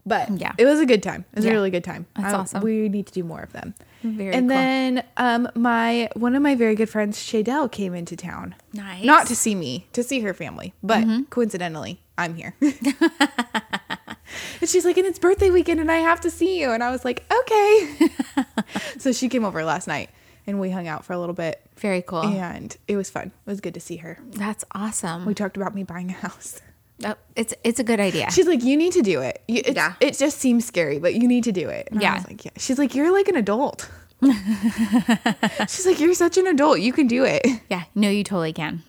But Yeah. yeah, it was a good time. It was Yeah. a really good time. That's I- awesome. We need to do more of them. Very cool. and cool. then um, my one of my very good friends, Shadell, came into town. Nice. Mm-hmm. Not to see me, to see her family, but coincidentally, I'm here. and she's like, and it's birthday weekend, and I have to see you. And I was like, okay. *laughs* so she came over last night, and we hung out for a little bit, Very cool. and it was fun. It was good to see her. That's awesome. We talked about me buying a house. Oh, it's it's a good idea. She's like, you need to do it. You, Yeah. It just seems scary, but you need to do it. And I Yeah. was like, yeah. She's like, you're like an adult. *laughs* She's like, you're such an adult. You can do it. yeah, no, you totally can.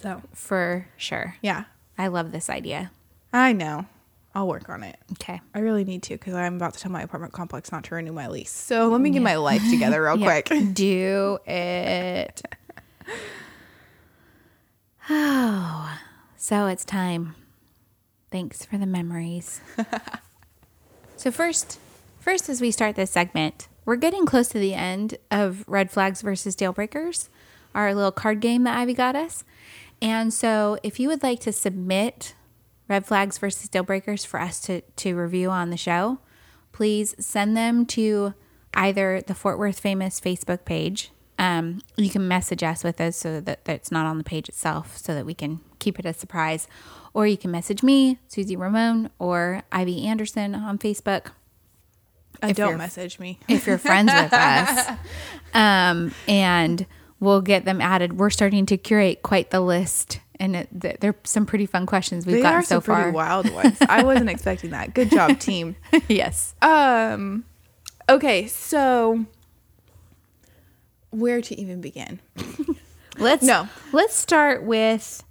So, For sure. yeah, I love this idea. I know. I'll work on it. Okay. I really need to because I'm about to tell my apartment complex not to renew my lease. So let me get my life together real *laughs* Yeah. quick. Do it. Oh, *laughs* *sighs* so it's time. Thanks for the memories. *laughs* so first, first as we start this segment, we're getting close to the end of Red Flags versus Deal Breakers, our little card game that Ivy got us. And so if you would like to submit Red Flags versus Deal Breakers for us to, to review on the show, please send them to either the Fort Worth Famous Facebook page. Um, you can message us with those so that, that it's not on the page itself so that we can keep it a surprise. Or you can message me, Susie Ramon, or Ivy Anderson on Facebook Uh, don't message me. if you're friends with us. *laughs* Um, and we'll get them added. We're starting to curate quite the list, and it, th- there are some pretty fun questions we've They gotten are so some pretty far. wild ones. I wasn't expecting that. Good job, *laughs* team. yes. Um, okay, so where to even begin? *laughs* Let's No. Let's start with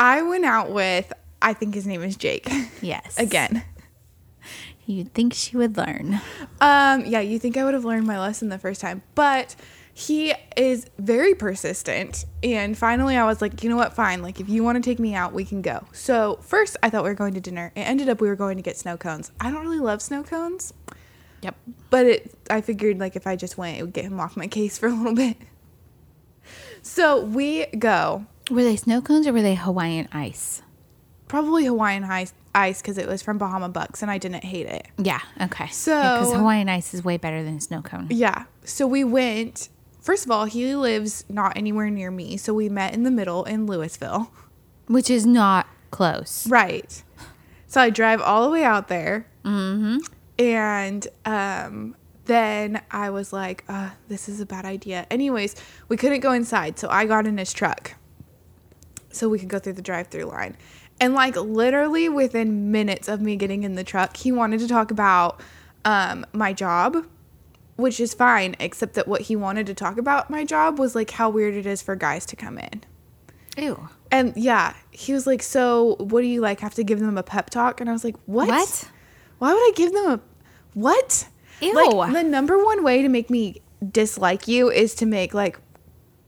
I went out with, I think his name is Jake. *laughs* yes Again. You'd think she would learn. Um, yeah, you think I would have learned my lesson the first time, but he is very persistent. And finally, I was like, you know what? Fine. Like, if you want to take me out, we can go. So, first, I thought we were going to dinner. It ended up we were going to get snow cones. I don't really love snow cones, Yep. but it, I figured like if I just went, it would get him off my case for a little bit. *laughs* So, we go. Were they snow cones or were they Hawaiian ice? Probably Hawaiian ice ice because it was from Bahama Bucks and I didn't hate it. Yeah. Okay. So- because Hawaiian ice is way better than snow cone. Yeah. So we went. First of all, he lives not anywhere near me, so we met in the middle in Lewisville. which is not close. Right. So I drive all the way out there. Mm-hmm. And um, then I was like, uh, this is a bad idea. Anyways, we couldn't go inside, so I got in his truck so we could go through the drive through line. And like literally within minutes of me getting in the truck, he wanted to talk about um, my job, which is fine, except that what he wanted to talk about my job was like how weird it is for guys to come in. Ew. And yeah, he was like, "So, what do you like? Have to give them a pep talk?" And I was like, "What? What? Why would I give them a what? Ew. Like the number one way to make me dislike you is to make like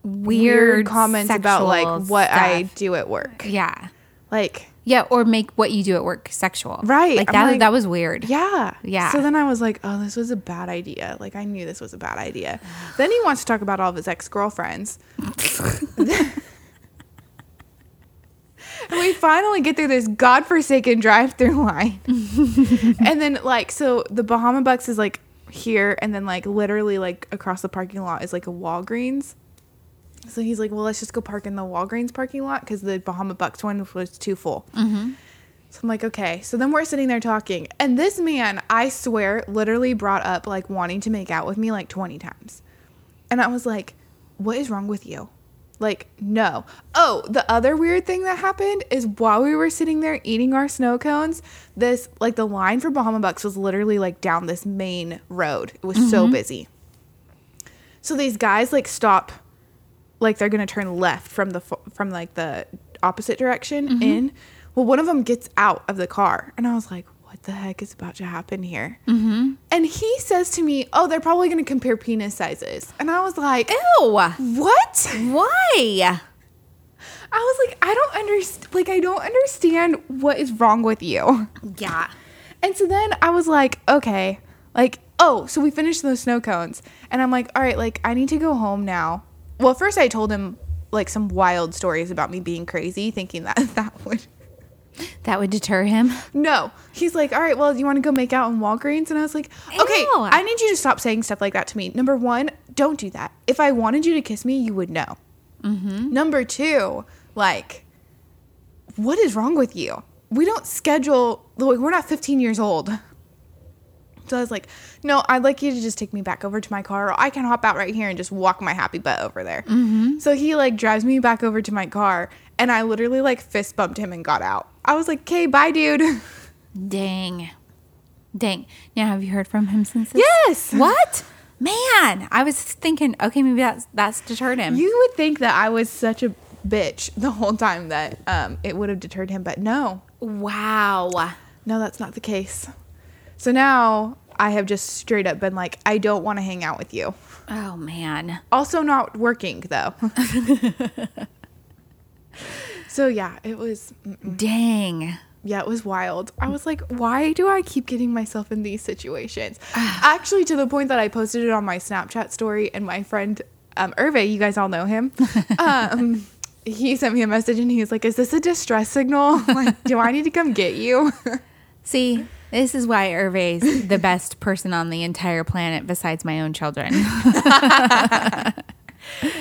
Weird, weird, comments about like what I do at work. Yeah. Like, Yeah, or make what you do at work sexual. Right, Like that. like- that was weird. yeah, Yeah. So then I was like, "Oh, this was a bad idea." Like I knew this was a bad idea. then he wants to talk about all of his ex girlfriends. And we finally get through this godforsaken drive-through line. *laughs* and then like so the Bahama Bucks is like here and then like literally like across the parking lot is like a Walgreens. So he's like, "Well, let's just go park in the Walgreens parking lot cuz the Bahama Bucks one was too full." Mm-hmm. So I'm like, "Okay." So then we're sitting there talking, and this man, I swear, literally brought up like wanting to make out with me like 20 times. And I was like, "What is wrong with you?" Like, no. Oh, the other weird thing that happened is while we were sitting there eating our snow cones, this, like, the line for Bahama Bucks was literally like down this main road. It was so mm-hmm. busy. So these guys, like, stop, like, they're going to turn left from the, from like the opposite direction in. Well, one of them gets out of the car. And I was like, what the heck is about to happen here? Mm-hmm. And he says to me, oh, they're probably going to compare penis sizes. And I was like, Ew. what? Why? I was like, I don't understand. Like, I don't understand what is wrong with you. Yeah. And so then I was like, okay, like, oh, so we finished those snow cones, and I'm like, all right, like, I need to go home now. Well, first I told him like some wild stories about me being crazy, thinking that *laughs* that would. That would deter him. No, he's like, all right, well, do you want to go make out in Walgreens? And I was like, okay, Ew. I need you to stop saying stuff like that to me. Number one, don't do that. If I wanted you to kiss me, you would know. Mm-hmm. Number two, like, what is wrong with you? We don't schedule, like, we're not 15 years old. So I was like, no, I'd like you to just take me back over to my car. Or I can hop out right here and just walk my happy butt over there. So he like drives me back over to my car, and I literally like fist bumped him and got out. I was like, okay, bye, dude. Dang. Dang. Now, have you heard from him since? This? Yes. *laughs* What? Man, I was thinking, okay, maybe that's that's deterred him. You would think that I was such a bitch the whole time that um, it would have deterred him, but no, wow. no, that's not the case. So now I have just straight up been like, I don't want to hang out with you. Oh man. Also, not working though. *laughs* so yeah, it was, Dang. yeah, it was wild. I was like, why do I keep getting myself in these situations? *sighs* Actually, to the point that I posted it on my Snapchat story, and my friend um, Hervé, you guys all know him. *laughs* Um, he sent me a message and he was like, "Is this a distress signal? *laughs* Like, do I need to come get you?" See, this is why Hervé's the *laughs* best person on the entire planet besides my own children. *laughs*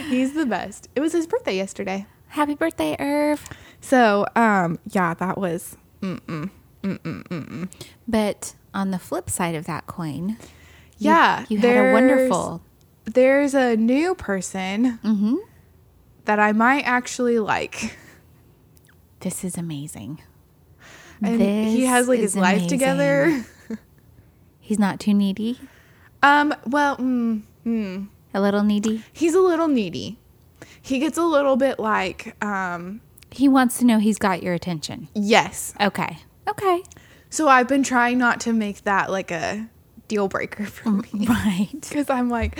He's the best. It was his birthday yesterday, Happy birthday, Irv. so um, yeah, that was mm, mm, mm, But on the flip side of that coin, you- yeah. you, had a wonderful. There's a new person Mm-hmm. that I might actually like. This is amazing. And he has like is his life together. *laughs* He's not too needy. Um, well, mm, mm, A little needy. he's a little needy. He gets a little bit like, um, He wants to know he's got your attention. yes. Okay. Okay. So I've been trying not to make that like a deal breaker *laughs* for me. Right. Because I'm like,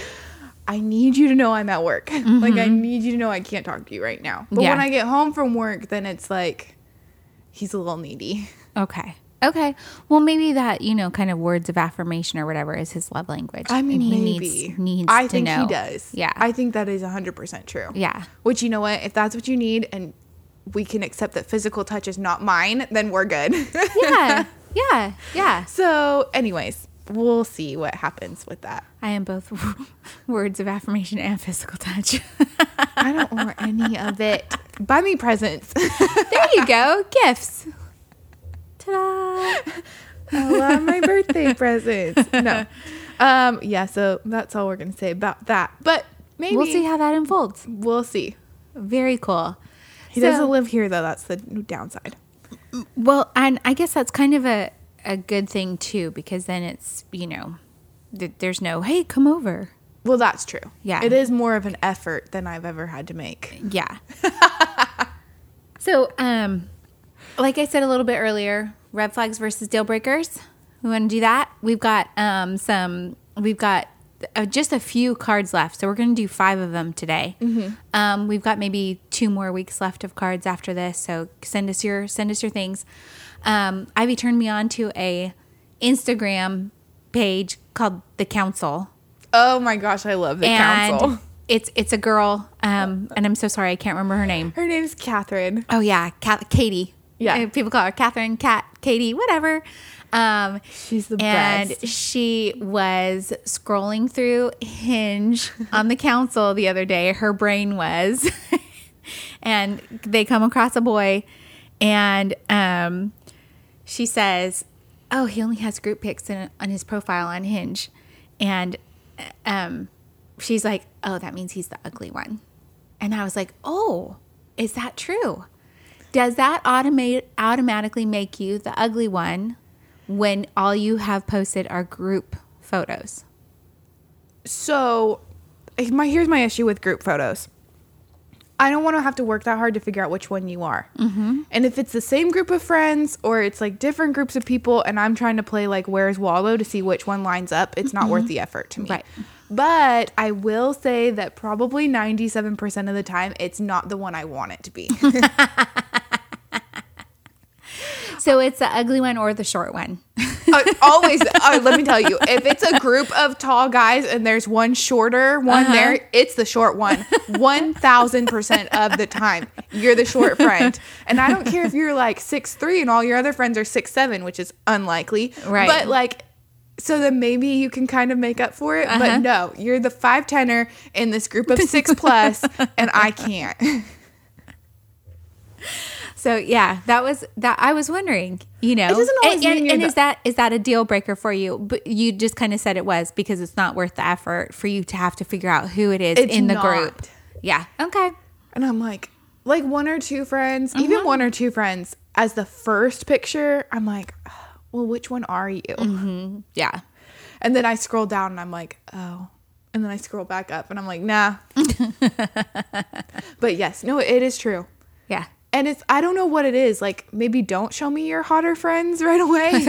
I need you to know I'm at work. *laughs* Like, I need you to know I can't talk to you right now. But Mm-hmm. Yeah. when I get home from work, then it's like, he's a little needy. Okay. Okay. Well, maybe that, you know, kind of words of affirmation or whatever is his love language. I mean, and he maybe. needs, needs I think know. he does. Yeah. I think that is 100% true. yeah. Which, you know what? If that's what you need and we can accept that physical touch is not mine, then we're good. *laughs* Yeah. yeah. Yeah. so, anyways, we'll see what happens with that. I am both *laughs* words of affirmation and physical touch. I don't want any of it. Buy me presents. there you go. *laughs* Gifts. Ta-da. I love my birthday presents. No. Um, yeah, so that's all we're gonna say about that. But maybe We'll see how that unfolds. we'll see. Very cool. He So- doesn't live here though, that's the downside. Well, and I guess that's kind of a, a good thing too, because then it's, you know, th- there's no, hey, come over. Well, that's true. Yeah. It is more of an effort than I've ever had to make. Yeah. *laughs* so, um, like I said a little bit earlier, red flags versus deal breakers. We want to do that. We've got um, some. We've got uh, just a few cards left, so we're going to do five of them today. Um, we've got maybe two more weeks left of cards after this, so send us your send us your things. Um, Ivy turned me on to a Instagram page called the Council Oh my gosh, I love the and council. it's it's a girl, um, and I'm so sorry I can't remember her name. Her name's Catherine. Oh yeah, Kat, Katie. Yeah. Uh, people call her Catherine, Cat, Katie, whatever. Um, She's the and best. she was scrolling through Hinge *laughs* on the council the other day. Her brain was, *laughs* and they come across a boy, and um, she says, "Oh, he only has group pics in, on his profile on Hinge," and um, she's like, "Oh, that means he's the ugly one," and I was like, "Oh, is that true?" Does that automate automatically make you the ugly one when all you have posted are group photos? So, my here's my issue with group photos. I don't want to have to work that hard to figure out which one you are. Mm-hmm. And if it's the same group of friends or it's like different groups of people, and I'm trying to play like Where's Waldo to see which one lines up, it's not worth the effort to me. Right. But I will say that probably 97% of the time, it's not the one I want it to be. *laughs* So it's the ugly one or the short one. Uh, *laughs* always, uh, let me tell you, if it's a group of tall guys and there's one shorter one Uh-huh. there, it's the short one. 1000% of the time, you're the short friend. And I don't care if you're like six three and all your other friends are six seven, which is unlikely. Right. But like, so then maybe you can kind of make up for it. Uh-huh. But no, you're the five tenor in this group of six plus, and I can't. *laughs* So yeah, that was that. I was wondering, you know, and, and, and is that is that a deal breaker for you? But you just kind of said it was because it's not worth the effort for you to have to figure out who it is It's in the not. group. Yeah. Okay. And I'm like, like one or two friends, Mm-hmm. even one or two friends as the first picture, I'm like, well, which one are you? Mm-hmm. Yeah. And then I scroll down and I'm like, oh. And then I scroll back up and I'm like, nah. *laughs* but yes, no, it is true. Yeah. And it's, I don't know what it is. Like, maybe don't show me your hotter friends *laughs* right away.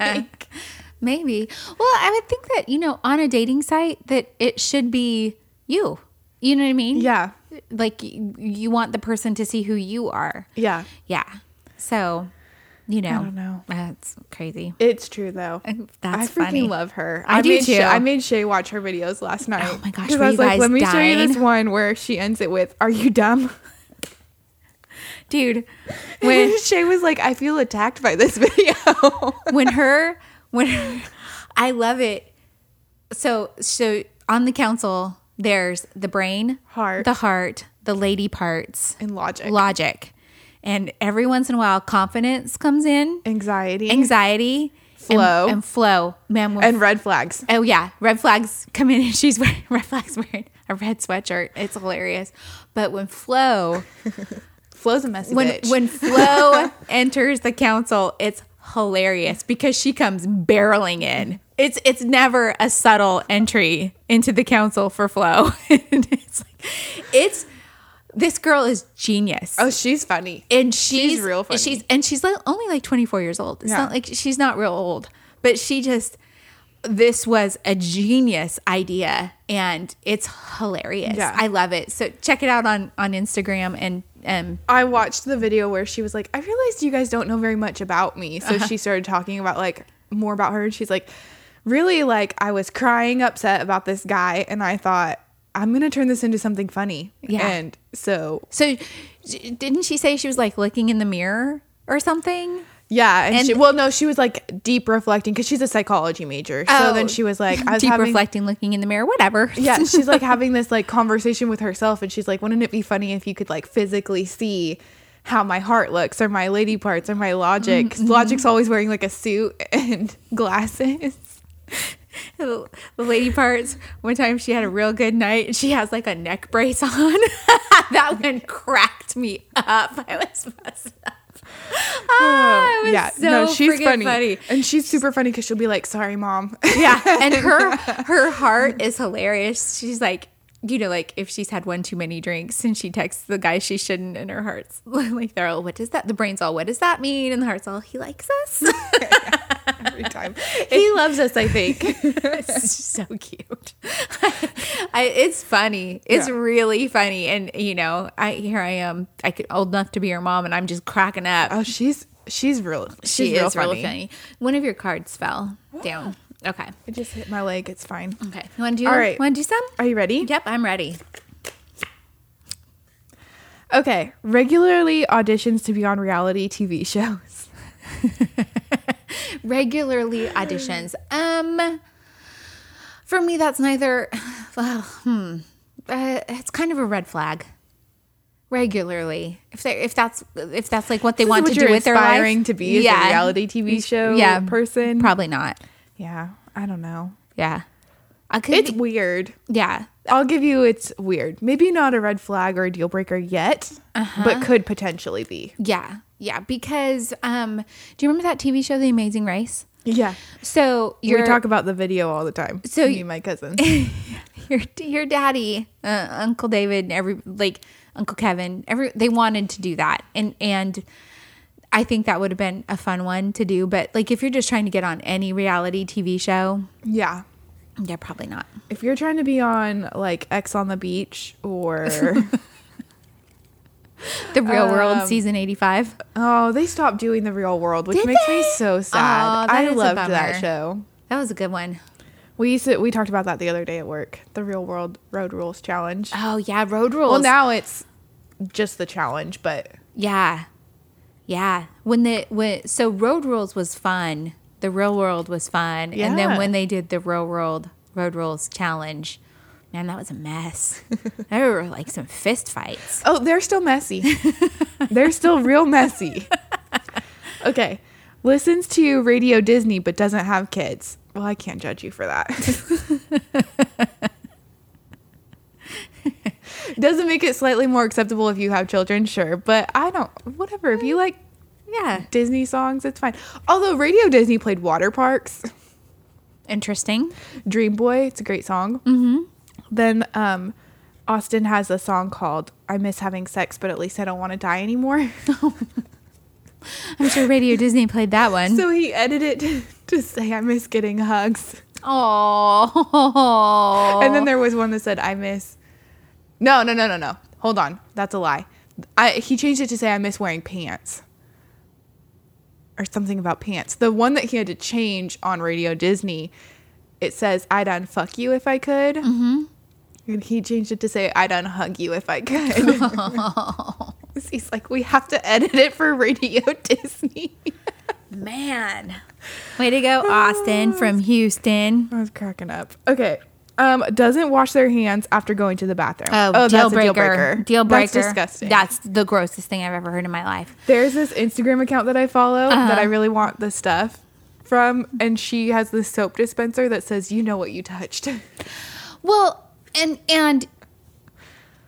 Like, *laughs* Maybe. Well, I would think that, you know, on a dating site that it should be you. You know what I mean? yeah. Like you, want the person to see who you are. Yeah. Yeah. So, you know, I don't know. That's crazy. It's true though. That's I freaking funny. love her. I do made too. Shay, I made Shay watch her videos last night. Oh my gosh, were I was like, let me show you this one where she ends it with, "Are you dumb?" *laughs* Dude, *laughs* when Shay was like, "I feel attacked by this *laughs* video." when *laughs* her when her, I love it. So so on the council there's the brain, Heart. the heart, the lady parts, and logic, logic. And every once in a while confidence comes in, anxiety, anxiety, Flow. and, flow. Man, and red flags. Oh yeah, red flags come in and she's wearing red flags wearing a red sweatshirt. It's hilarious. But when Flo Flo's a messy when bitch. when *laughs* Flo enters the council, it's hilarious because she comes barreling in. It's it's never a subtle entry into the council for Flo. *laughs* it's like it's this girl is genius. Oh, she's funny. and she's, real funny. She's and she's like only like 24 years old. It's Yeah. not like she's not real old, but she just this was a genius idea and it's hilarious. Yeah. I love it. So check it out on on Instagram and um I watched the video where she was like, I realized you guys don't know very much about me. So Uh-huh. she started talking about like more about her. And she's like, really, like, I was crying upset about this guy. And I thought, I'm going to turn this into something funny. Yeah. And so, so didn't she say she was like looking in the mirror or something? Yeah. And, And- she, well, no, she was like deep reflecting because she's a psychology major. So Oh. then she was like, *laughs* I was Deep having, reflecting, looking in the mirror, whatever. *laughs* yeah, she's like *laughs* having this like conversation with herself, and she's like, "Wouldn't it be funny if you could like physically see how my heart looks, or my lady parts, or my logic? 'Cause Logic's always wearing like a suit and glasses." the the lady parts one time she had a real good night and she has like a neck brace on that one cracked me up i was messed up ah, *laughs* it was yeah, so no, she's friggin' funny. and she's super funny because she'll be like, "Sorry, mom." yeah. *laughs* And her her heart is hilarious. She's like you know like if she's had one too many drinks and she texts the guy she shouldn't and her heart's *laughs* like they're all what does that the brain's all what does that mean and the heart's all he likes us *laughs* *laughs* Every time he loves us, I think. it's so cute. I, it's funny. It's Yeah. really funny. And you know, I here I am. I could old enough to be her mom, and I'm just cracking up. oh, she's she's real. She's she real is funny. really funny. One of your cards fell down. Okay. I just hit my leg. It's fine. Okay. You want to do? All right. Want to do some? Are you ready? Yep, I'm ready. Okay. Regularly auditions to be on reality TV *laughs* shows. *laughs* Regularly auditions. Um, for me, that's neither. *sighs* Well, hmm. Uh, it's kind of a red flag. Regularly, if they if that's if that's like what they This want to do with their life, to be as a reality TV show yeah, person. Probably not. Yeah, I don't know. Yeah. I could It's be- weird. yeah. I'll give you it's weird. Maybe not a red flag or a deal breaker yet, Uh-huh. but could potentially be. Yeah. Yeah. Because um do you remember that TV show The Amazing Race? Yeah. So your we talk about the video all the time. So you, my cousin. *laughs* your your daddy, uh, Uncle David, every like Uncle Kevin, every they wanted to do that. And and I think that would have been a fun one to do, but like if you're just trying to get on any reality TV show, yeah. yeah, probably not. If you're trying to be on like Ex on the beach or *laughs* The Real World Um, season 85. oh, they stopped doing the real world, which Did makes me so sad. Aw, that I loved that show. That was a good one. We used to we talked about that the other day at work. The real world road rules challenge. Oh yeah, Road Rules. Well, now it's just the challenge, but Yeah. Yeah. When the when so Road Rules was fun. The real world was fun. And then when they did the real world Road Rules challenge, man, that was a mess. *laughs* there were like some fist fights. oh, they're still messy. they're still real messy. Okay. Listens to Radio Disney but doesn't have kids. Well, I can't judge you for that. *laughs* Doesn't make it slightly more acceptable if you have children, sure, but I don't. Whatever. If you like Yeah. Disney songs, it's fine. Although Radio Disney played Waterparks, Interesting. Dream Boy, it's a great song. Mm-hmm. Then um, Awsten has a song called "I Miss Having Sex, but at least I don't want to die anymore." *laughs* *laughs* I'm sure Radio Disney played that one. so he edited it *laughs* to say "I miss getting hugs," Oh. and then there was one that said "I miss." No, no, no, no, no. Hold on, that's a lie. I he changed it to say "I miss wearing pants." Or something about pants. The one that he had to change on Radio Disney, it says I'd unfuck you if I could," mm-hmm. and he changed it to say I'd unhug you if I could." *laughs* *laughs* He's like, we have to edit it for Radio *laughs* Disney. Man. Way to go, Awsten from Houston. I was cracking up. Okay. Um, doesn't wash their hands after going to the bathroom. Oh, deal, breaker. Deal breaker. That's disgusting. That's the grossest thing I've ever heard in my life. There's this Instagram account that I follow Uh-huh. that I really want the stuff from, and she has this soap dispenser that says, "You know what you touched." *laughs* Well, and and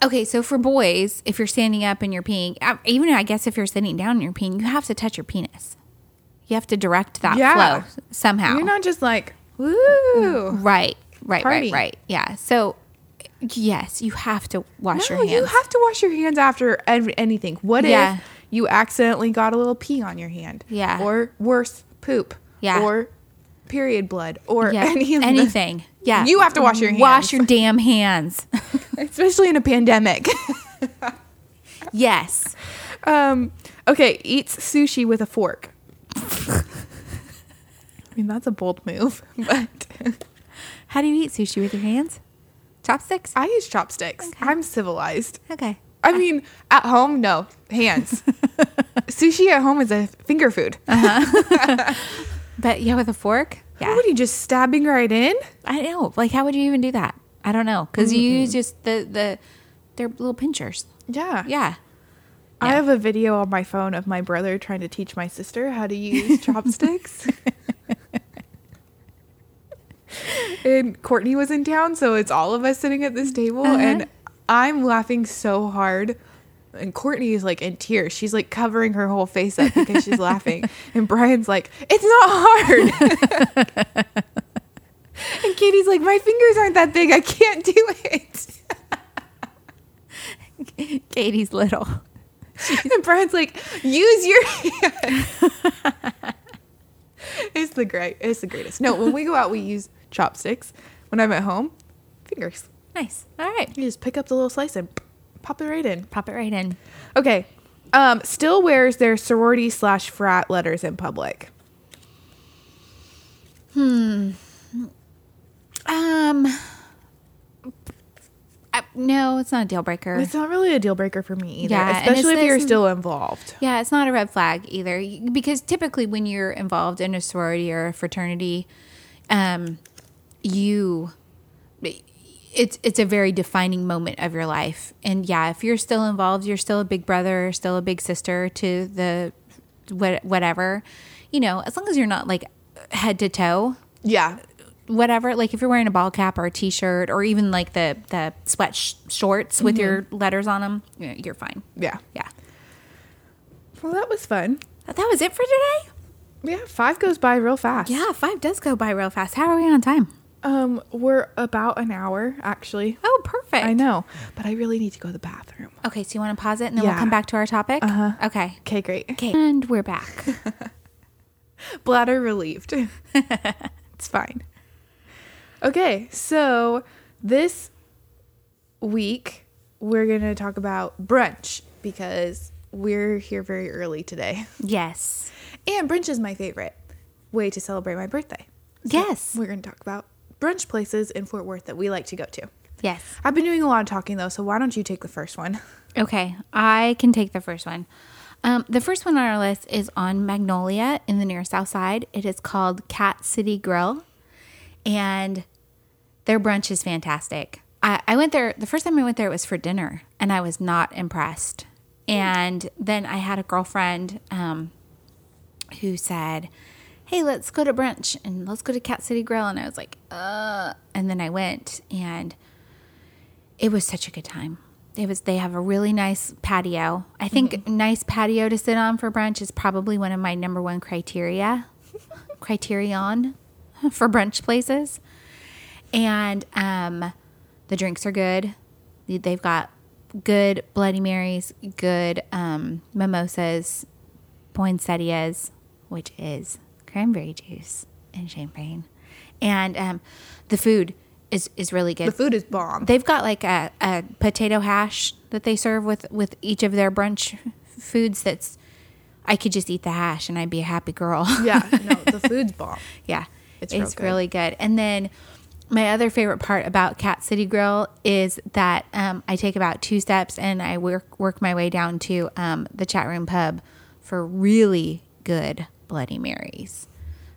okay, so for boys, if you're standing up and you're peeing, uh, even I guess if you're sitting down and you're peeing, you have to touch your penis. You have to direct that Yeah. flow somehow. You're not just like, woo. right, right, Party. right, right. Yeah. So Yes, you have to wash No, your hands. you have to wash your hands after ev- anything. What Yeah. if you accidentally got a little pee on your hand? Yeah. Or worse, poop. Yeah. Or period blood. Or yeah, any of the- anything. yeah, You have to wash your hands. Wash your damn hands. *laughs* *laughs* especially in a pandemic. yes. um, okay, eats sushi with a fork. *laughs* I mean, that's a bold move, but How do you eat sushi with your hands? Chopsticks. I use chopsticks. I'm civilized. Okay. I mean, at home, no, hands. *laughs* Sushi at home is a finger food. Uh-huh. *laughs* But yeah, with a fork. Yeah. What are you just stabbing right in? I know. Like, how would you even do that? I don't know. Because you use just the the they're little pinchers. Yeah. Yeah. I have a video on my phone of my brother trying to teach my sister how to use chopsticks. *laughs* and Courtney was in town, so it's all of us sitting at this table, uh-huh. and I'm laughing so hard. And Courtney is like in tears. She's like covering her whole face up because she's laughing. *laughs* And Brian's like, it's not hard. *laughs* and Katie's like, my fingers aren't that big. I can't do it. *laughs* Katie's little. and Brian's like, use your hand. it's the great. It's the greatest. No, when we go out, we use chopsticks. When I'm at home, fingers. Nice. All right. You just pick up the little slice and pop it right in. Pop it right in. Okay. Um, still wears their sorority slash frat letters in public. Hmm. Um. I, no, it's not a deal breaker. It's not really a deal breaker for me either, Yeah, especially if you're still involved. Yeah, it's not a red flag either. Because typically, when you're involved in a sorority or a fraternity, um, you it's it's a very defining moment of your life. And yeah, if you're still involved, you're still a big brother, still a big sister to the what whatever. You know, as long as you're not like head to toe, Yeah. whatever. Like if you're wearing a ball cap or a t-shirt or even like the the sweat sh- shorts with mm-hmm. your letters on them, you're fine. Yeah. Yeah. Well, that was fun. That was it for today. Yeah, five goes by real fast. Yeah, five does go by real fast. How are we on time? Um, we're about an hour actually. Oh, perfect. I know, but I really need to go to the bathroom. Okay, so you want to pause it and then we'll come back to our topic? Uh-huh. Okay. Okay, great. Okay. And we're back. *laughs* Bladder relieved. *laughs* it's fine. Okay, so this week we're going to talk about brunch because we're here very early today. yes. And brunch is my favorite way to celebrate my birthday. Yes. We're going to talk about brunch places in Fort Worth that we like to go to. Yes. I've been doing a lot of talking though, so why don't you take the first one? Okay, I can take the first one. Um, the first one on our list is on Magnolia in the near south side. It is called Cat City Grill, and their brunch is fantastic. I, I went there the first time I went there it was for dinner, and I was not impressed. And then I had a girlfriend um, who said, "Hey, let's go to brunch and let's go to Cat City Grill," and I was like, "Uh," and then I went and it was such a good time. It was they have a really nice patio. I think nice patio to sit on for brunch is probably one of my number one criteria *laughs* criterion for brunch places. And um the drinks are good. They- They've got good Bloody Marys, good um mimosas, poinsettias, which is cranberry juice and champagne. And um the food is is really good. The food is bomb. They've got like a, a potato hash that they serve with with each of their brunch foods. That's I could just eat the hash and I'd be a happy girl. yeah, no, *laughs* the food's bomb. yeah, It's it's, good. really good. And then my other favorite part about Cat City Grill is that um, I take about two steps and I work work my way down to um, the chat room pub for really good Bloody Marys.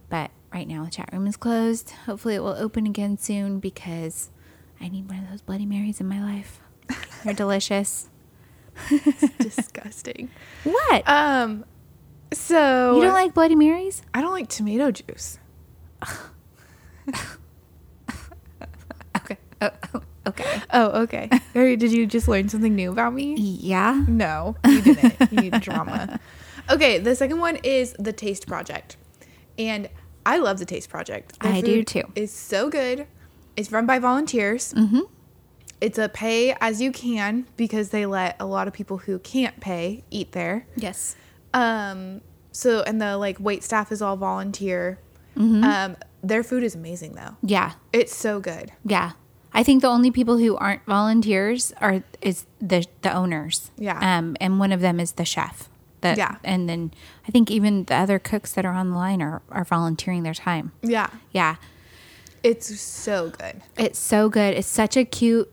But right now the chat room is closed. Hopefully it will open again soon because I need one of those Bloody Marys in my life. They're delicious. Disgusting. *laughs* What? Um, so you don't like Bloody Marys? I don't like tomato juice. *laughs* Okay. Oh, oh, okay. Oh, okay. Did you just learn something new about me? Yeah. No, you didn't. you need drama. *laughs* Okay, the second one is the Taste Project, and I love the Taste Project. Their I do too. It's so good. It's run by volunteers. Mm-hmm. it's a pay as you can because they let a lot of people who can't pay eat there. Yes. Um, so and the like wait staff is all volunteer. Mm-hmm. Um, their food is amazing though. Yeah. It's so good. Yeah. I think the only people who aren't volunteers are is the the owners. Yeah. Um, and one of them is the chef. The, Yeah. And then I think even the other cooks that are on the line are, are volunteering their time. Yeah, Yeah. it's so good. It's so good. It's such a cute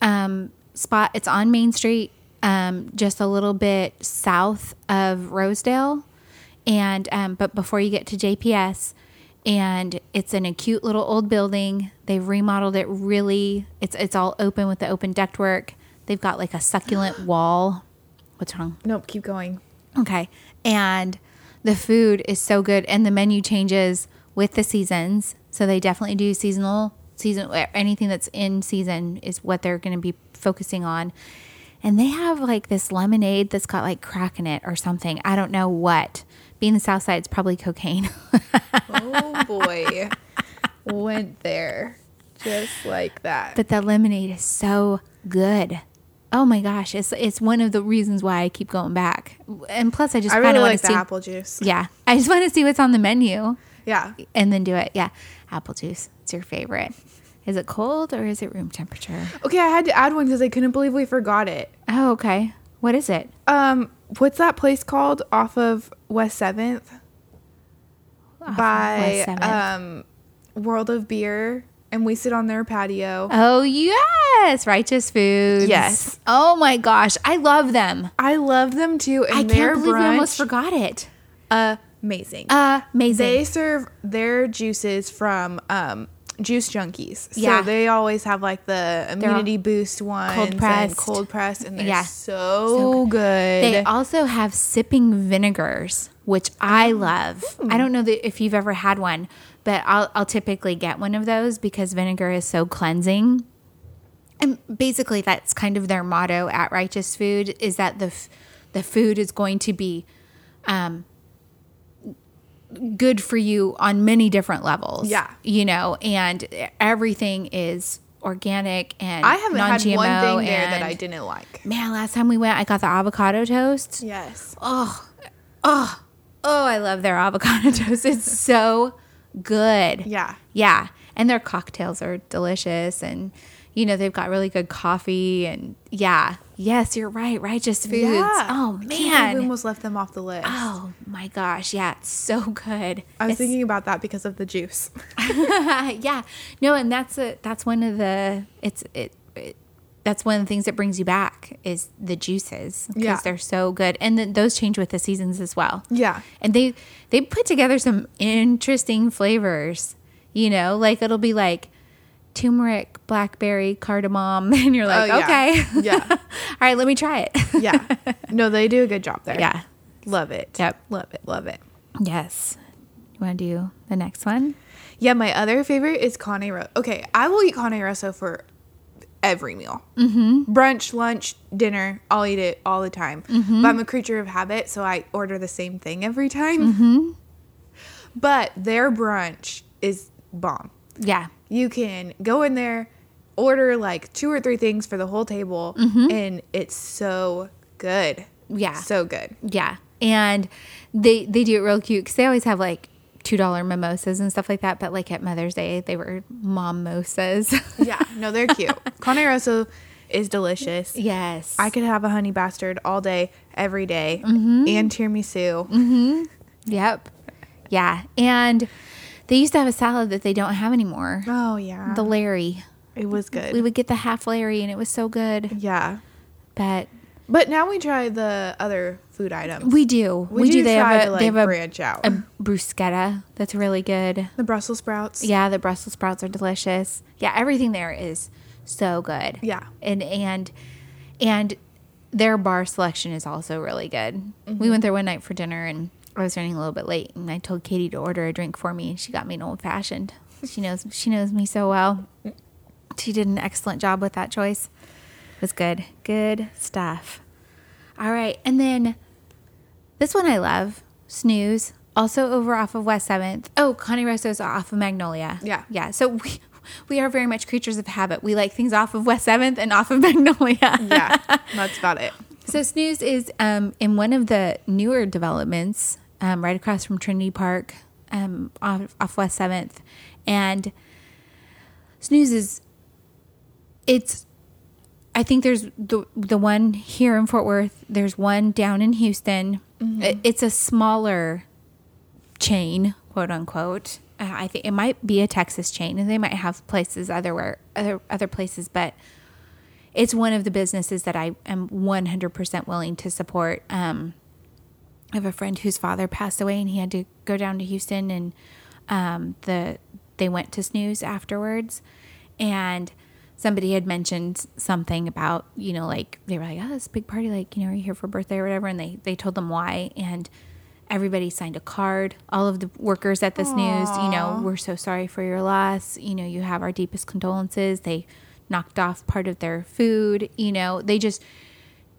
um, spot. It's on Main Street, um, just a little bit south of Rosedale, and um, but before you get to JPS, and it's in a cute little old building. They've remodeled it really. It's it's all open with the open ductwork. They've got like a succulent *gasps* wall. What's wrong? Nope, keep going. Okay. And the food is so good and the menu changes with the seasons. So they definitely do seasonal season anything that's in season is what they're going to be focusing on. And they have like this lemonade that's got like crack in it or something. I don't know what. Being the south side, it's probably cocaine. Oh boy, went there just like that. but the lemonade is so good. Oh my gosh, it's it's one of the reasons why I keep going back. And plus I just I really want like to the see apple juice. Yeah. I just want to see what's on the menu. Yeah, and then do it. Yeah. Apple juice. It's your favorite. Is it cold or is it room temperature? Okay, I had to add one because I couldn't believe we forgot it. Oh, okay. What is it? Um, what's that place called off of West Seventh by West 7th. um World of Beer, and we sit on their patio. Oh, yes. Righteous Foods. Yes. Oh my gosh. I love them. I love them too, and I can't believe brunch we almost forgot it. amazing. Amazing. they serve their juices from um juice junkies. So Yeah. they always have like the immunity boost ones, pressed. and cold pressed, and they're Yeah. so, good. They also have sipping vinegars, which I love. I don't know that if you've ever had one, but I'll, I'll typically get one of those because vinegar is so cleansing. And basically, that's kind of their motto at Righteous Food is that the f- the food is going to be um, good for you on many different levels. Yeah. you know, and everything is organic and I haven't had non-GMO one thing there that I didn't like. Man, last time we went, I got the avocado toast. Yes. Oh, oh, oh, I love their avocado *laughs* toast. It's so good. Yeah. Yeah. And their cocktails are delicious. And, you know, they've got really good coffee. And yeah. Yes, you're right. Righteous Foods. Yeah. Oh, man. we almost left them off the list. Oh, my gosh. Yeah. It's so good. I was It's- thinking about that because of the juice. *laughs* yeah. No, and that's a, that's one of the, it's, it, it that's one of the things that brings you back is the juices because Yeah. they're so good, and then those change with the seasons as well. Yeah. and they they put together some interesting flavors. You know, like it'll be like turmeric, blackberry, cardamom, *laughs* and you're like, Oh, yeah. okay, Yeah. *laughs* all right, let me try it. yeah. No, they do a good job there. yeah, Love it. Yep. Love it. Love it. yes. You want to do the next one? Yeah, my other favorite is Cane Rosso. Okay, I will eat Cane Rosso for every meal. Mm-hmm. Brunch, lunch, dinner. I'll eat it all the time. Mm-hmm. But I'm a creature of habit, so I order the same thing every time. Mm-hmm. But their brunch is bomb. Yeah, You can go in there, order like two or three things for the whole table, and it's so good. Mm-hmm. Yeah. So good. Yeah, and they they do it real cute because they always have like two dollar mimosas and stuff like that. But like at Mother's Day, they were mimosas. Yeah. No, they're cute. *laughs* Cane Rosso is delicious. yes, I could have a honey bastard all day, every day, Mm-hmm. and tiramisu. Yep. Yeah, and they used to have a salad that they don't have anymore. Oh yeah, The Larry. it was good. We would get the half Larry, and it was so good. yeah, But but now we try the other food items. we do, We we, do do. They have a like, they have a, branch out. a bruschetta that's really good. the Brussels sprouts. Yeah, the Brussels sprouts are delicious. Yeah, everything there is so good. Yeah. and and and their bar selection is also really good. Mm-hmm. We went there one night for dinner, and I was running a little bit late, and I told Katie to order a drink for me, and she got me an old fashioned. She knows she knows me so well. She did an excellent job with that choice. It was good, good stuff. All right, and then this one I love, Snooze, also over off of West Seventh. Oh, Cane Rosso's off of Magnolia. Yeah. yeah. So we *laughs* we are very much creatures of habit. We like things off of West 7th and off of *laughs* Magnolia. Yeah, *laughs* that's about it. So Snooze is um, in one of the newer developments, um, right across from Trinity Park, um, off, off West Seventh, and Snooze is. It's. I think there's the the one here in Fort Worth. There's one down in Houston. It- It's a smaller chain, quote unquote. Uh, I think it might be a Texas chain, and they might have places otherwhere, other other places, but it's one of the businesses that I am 100% willing to support. Um, I have a friend whose father passed away, and he had to go down to Houston, and um, the they went to snooze afterwards, and somebody had mentioned something about you know like they were like oh this big party like you know are you here for birthday or whatever, and they they told them why, and everybody signed a card. All of the workers at the news, you know, we're so sorry for your loss. You know, you have our deepest condolences. They knocked off part of their food. You know, they just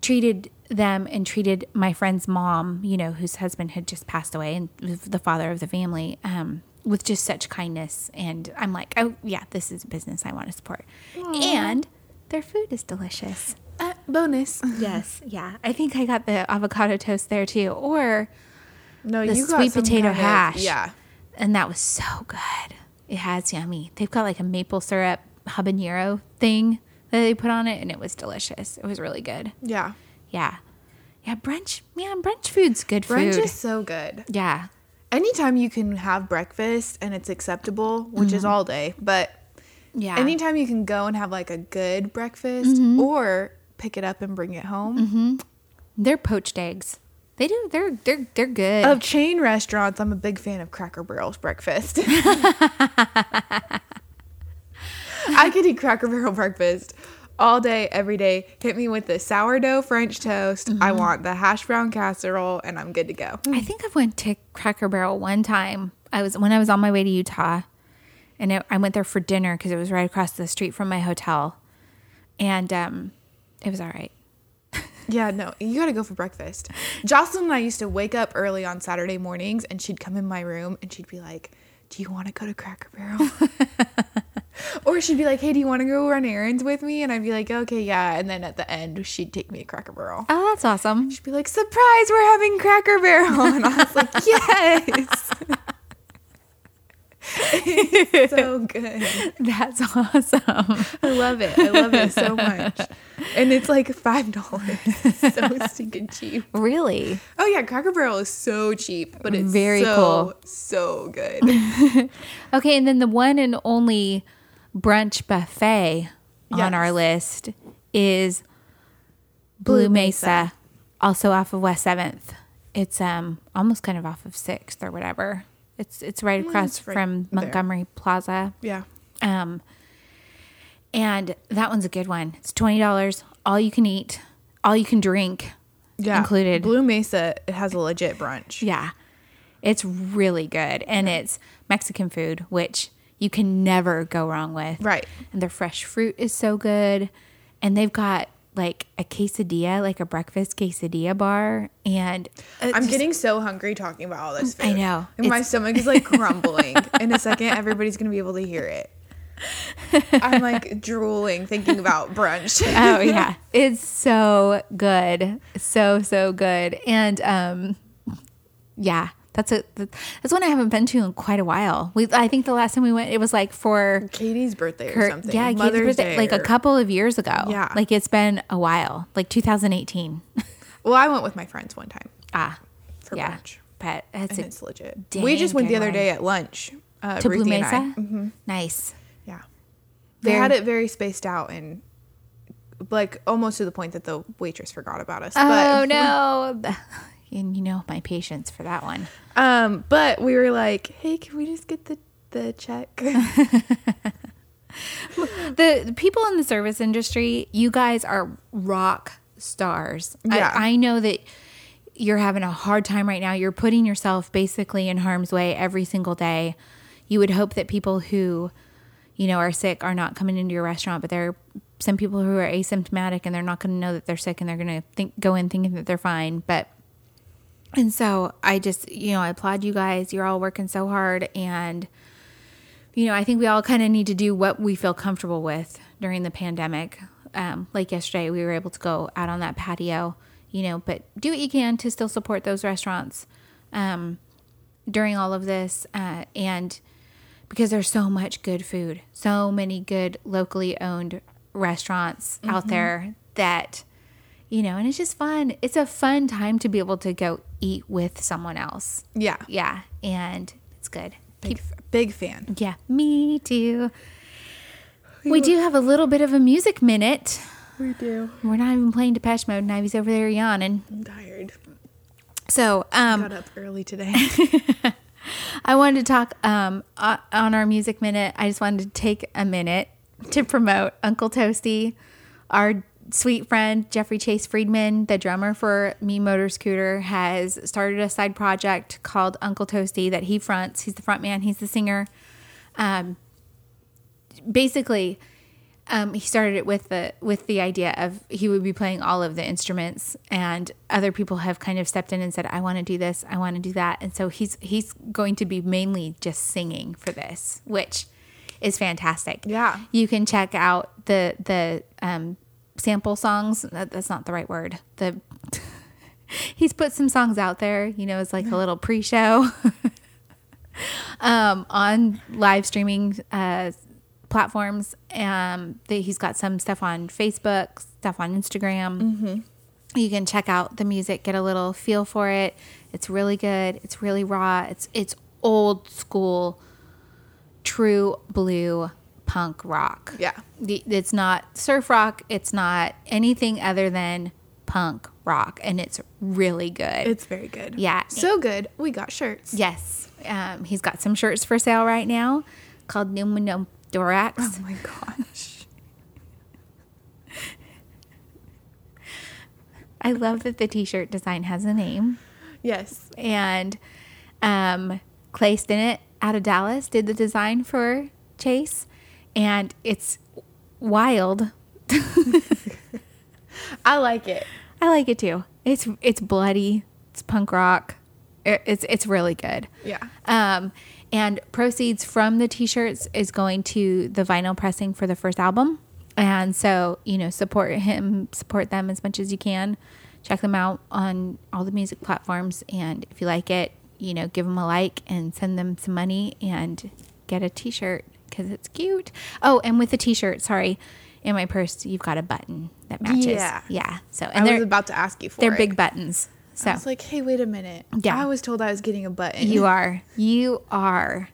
treated them and treated my friend's mom, you know, whose husband had just passed away and the father of the family, um, with just such kindness. And I'm like, oh, yeah, this is a business I want to support. And their food is delicious. Uh, bonus. *laughs* Yes. Yeah. I think I got the avocado toast there too. Or No, the sweet potato kind of- hash. yeah. And that was so good. It has yummy. They've got like a maple syrup habanero thing that they put on it, and it was delicious. It was really good. Yeah. Yeah. Yeah, brunch. Yeah, brunch food's good Brunch food. is so good. yeah. Anytime you can have breakfast and it's acceptable, which is all day, but Mm-hmm. Yeah. anytime you can go and have like a good breakfast Mm-hmm. or pick it up and bring it home. They're poached eggs. They do. They're they're they're good. Of chain restaurants, I'm a big fan of Cracker Barrel's breakfast. *laughs* *laughs* I could eat Cracker Barrel breakfast all day, every day. Hit me with the sourdough French toast. I Mm-hmm. want the hash brown casserole, and I'm good to go. I think I went to Cracker Barrel one time. I was when I was on my way to Utah, and it, I went there for dinner because it was right across the street from my hotel, and um, it was all right. *laughs* Yeah, no, you gotta go for breakfast. Jocelyn and I used to wake up early on Saturday mornings, and she'd come in my room and she'd be like, "Do you want to go to Cracker Barrel?" *laughs* *laughs* or she'd be like, "Hey, do you want to go run errands with me?" And I'd be like, "Okay, yeah." And then at the end, she'd take me to Cracker Barrel. Oh, that's awesome. She'd be like, "Surprise, we're having Cracker Barrel," *laughs* and I was like, *laughs* "Yes." So good. That's awesome. I love it. I love it so much. And it's like five dollars. So stinking cheap. really? Oh yeah, Cracker Barrel is so cheap, but it's Very so, cool. So good. Okay, and then the one and only brunch buffet on our list is Blue, Mesa, also off of West Seventh. It's um almost kind of off of Sixth or whatever. It's it's right across it's right from there. Montgomery Plaza. Yeah. Um, and that one's a good one. It's twenty dollars, all you can eat, all you can drink, Yeah. included. Blue Mesa it has a legit brunch. Yeah. It's really good. And it's Mexican food, which you can never go wrong with. Right. And their fresh fruit is so good. And they've got like a quesadilla, like a breakfast quesadilla bar. And I'm just- getting so hungry talking about all this food. I know. And my stomach is like *laughs* crumbling. In a second, everybody's gonna be able to hear it. I'm like *laughs* drooling thinking about brunch. *laughs* oh yeah it's so good so so good and um yeah that's a that's one i haven't been to in quite a while we i think the last time we went it was like for Katie's birthday or something. yeah Katie's Mother's birthday, Day like a couple of years ago Yeah. like it's been a while like 2018 *laughs* Well, I went with my friends one time ah for yeah brunch. but it's it's legit. we just went the other day at lunch. Uh, to blue Ruthie I. mesa nice Yeah. They Very- had it very spaced out and like almost to the point that the waitress forgot about us. oh But *laughs* no and you know my patience for that one um but we were like, "Hey, can we just get the the check?" the, *laughs* *laughs* the people in the service industry, you guys are rock stars. Yeah. I, I know that you're having a hard time right now. You're putting yourself basically in harm's way every single day. You would hope that people who, you know, are sick are not coming into your restaurant, but there are some people who are asymptomatic and they're not going to know that they're sick and they're going to think go in thinking that they're fine. But and so I just, you know, I applaud you guys. You're all working so hard and you know, I think we all kind of need to do what we feel comfortable with during the pandemic. Um, like yesterday, we were able to go out on that patio, you know, but do what you can to still support those restaurants um, during all of this. Uh, and because there's so much good food, so many good locally owned restaurants out there that, you know, and it's just fun. It's a fun time to be able to go eat with someone else. Yeah. Yeah. And it's good. Big, big fan. Yeah, me too. We do have a little bit of a music minute. We do. We're not even playing Depeche Mode, and Ivy's over there yawning. I'm tired. So, um, Got up early today. *laughs* I wanted to talk um, on our music minute. I just wanted to take a minute to promote Uncle Toasty, our sweet friend Jeffrey Chase Friedman, the drummer for Me Motor Scooter, has started a side project called Uncle Toasty that he fronts. He's the front man. He's the singer. Um, basically, um, he started it with the with the idea of he would be playing all of the instruments, and other people have kind of stepped in and said, "I want to do this, I want to do that," and so he's he's going to be mainly just singing for this, which is fantastic. Yeah. you can check out the the um, sample songs. That, that's not the right word. The *laughs* he's put some songs out there. You know, it's like a little pre-show *laughs* um, on live streaming uh, platforms. Um, that he's got some stuff on Facebook, stuff on Instagram. You can check out the music, get a little feel for it. It's really good. It's really raw. It's it's old school, true blue punk rock. Yeah. The- it's not surf rock. It's not anything other than punk rock, and it's really good. It's very good. Yeah. So good. We got shirts. Yes. Um, he's got some shirts for sale right now called Dorax. Oh my gosh. I love that the t shirt design has a name. Yes. And um, Clay Stinnett out of Dallas did the design for Chase. And it's wild. *laughs* I like it. I like it too. It's it's bloody. It's punk rock. It- It's it's really good. Yeah. Um, and proceeds from the t-shirts is going to the vinyl pressing for the first album. And so, you know, support him, support them as much as you can. Check them out on all the music platforms. And if you like it, you know, give them a like and send them some money and get a t-shirt because it's cute. Oh, and with the t-shirt, sorry, in my purse, you've got a button that matches. Yeah. Yeah. So, I and was they're, about to ask you for they're it. big buttons. So I was like, hey, wait a minute. Yeah. I was told I was getting a button. You *laughs* are. You are.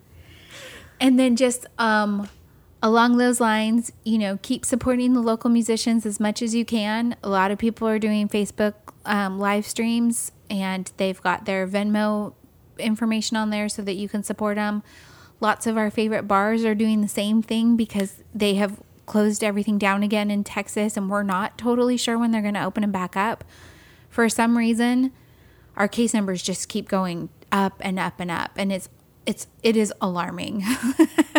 And then just um along those lines, you know, keep supporting the local musicians as much as you can. A lot of people are doing Facebook um, live streams and they've got their Venmo information on there so that you can support them. Lots of our favorite bars are doing the same thing because they have closed everything down again in Texas and we're not totally sure when they're going to open them back up. For some reason, our case numbers just keep going up and up and up and it's it's it is alarming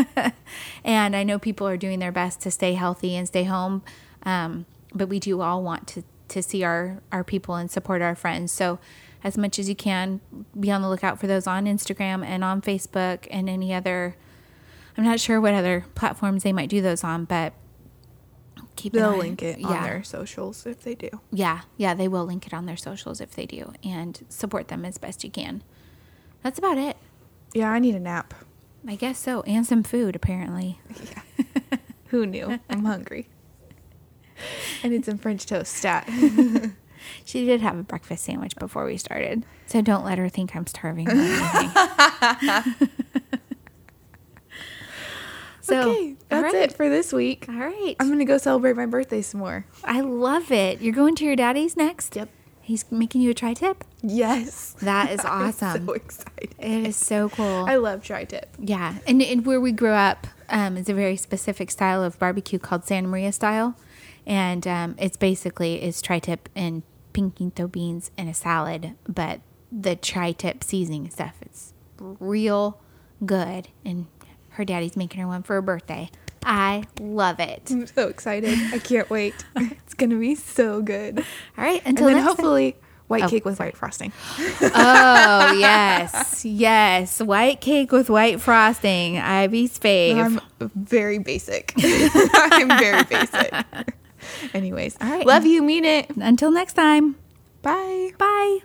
*laughs* and i know people are doing their best to stay healthy and stay home um, but we do all want to to see our our people and support our friends so as much as you can be on the lookout for those on instagram and on facebook and any other i'm not sure what other platforms they might do those on but keep They'll link it on yeah. their socials if they do. Yeah, yeah, they will link it on their socials if they do, and support them as best you can. That's about it. Yeah, I need a nap. I guess so, and some food apparently. *laughs* Yeah. Who knew? I'm hungry. I need some French toast stat. *laughs* She did have a breakfast sandwich before we started, so don't let her think I'm starving. Or anything. *laughs* *laughs* so, okay, that's right. it for this week. All right, I'm gonna go celebrate my birthday some more. I love it. You're going to your daddy's next. Yep. He's making you a tri-tip. Yes. That is *laughs* I'm awesome. so excited. It is so cool. I love tri-tip. Yeah, and, and where we grew up um, is a very specific style of barbecue called Santa Maria style, and um, it's basically it's tri-tip and pinquito beans and a salad, but the tri-tip seasoning stuff it's real good, and her daddy's making her one for her birthday. I love it. I'm so excited. I can't wait. *laughs* It's gonna be so good. All right, And until then next time. hopefully White Oh, cake with white frosting. *laughs* Oh yes, yes, white cake with white frosting. Ivy's fave. I'm very basic. *laughs* I'm very basic. Anyways, All right. love you, mean it. Until next time. Bye. Bye.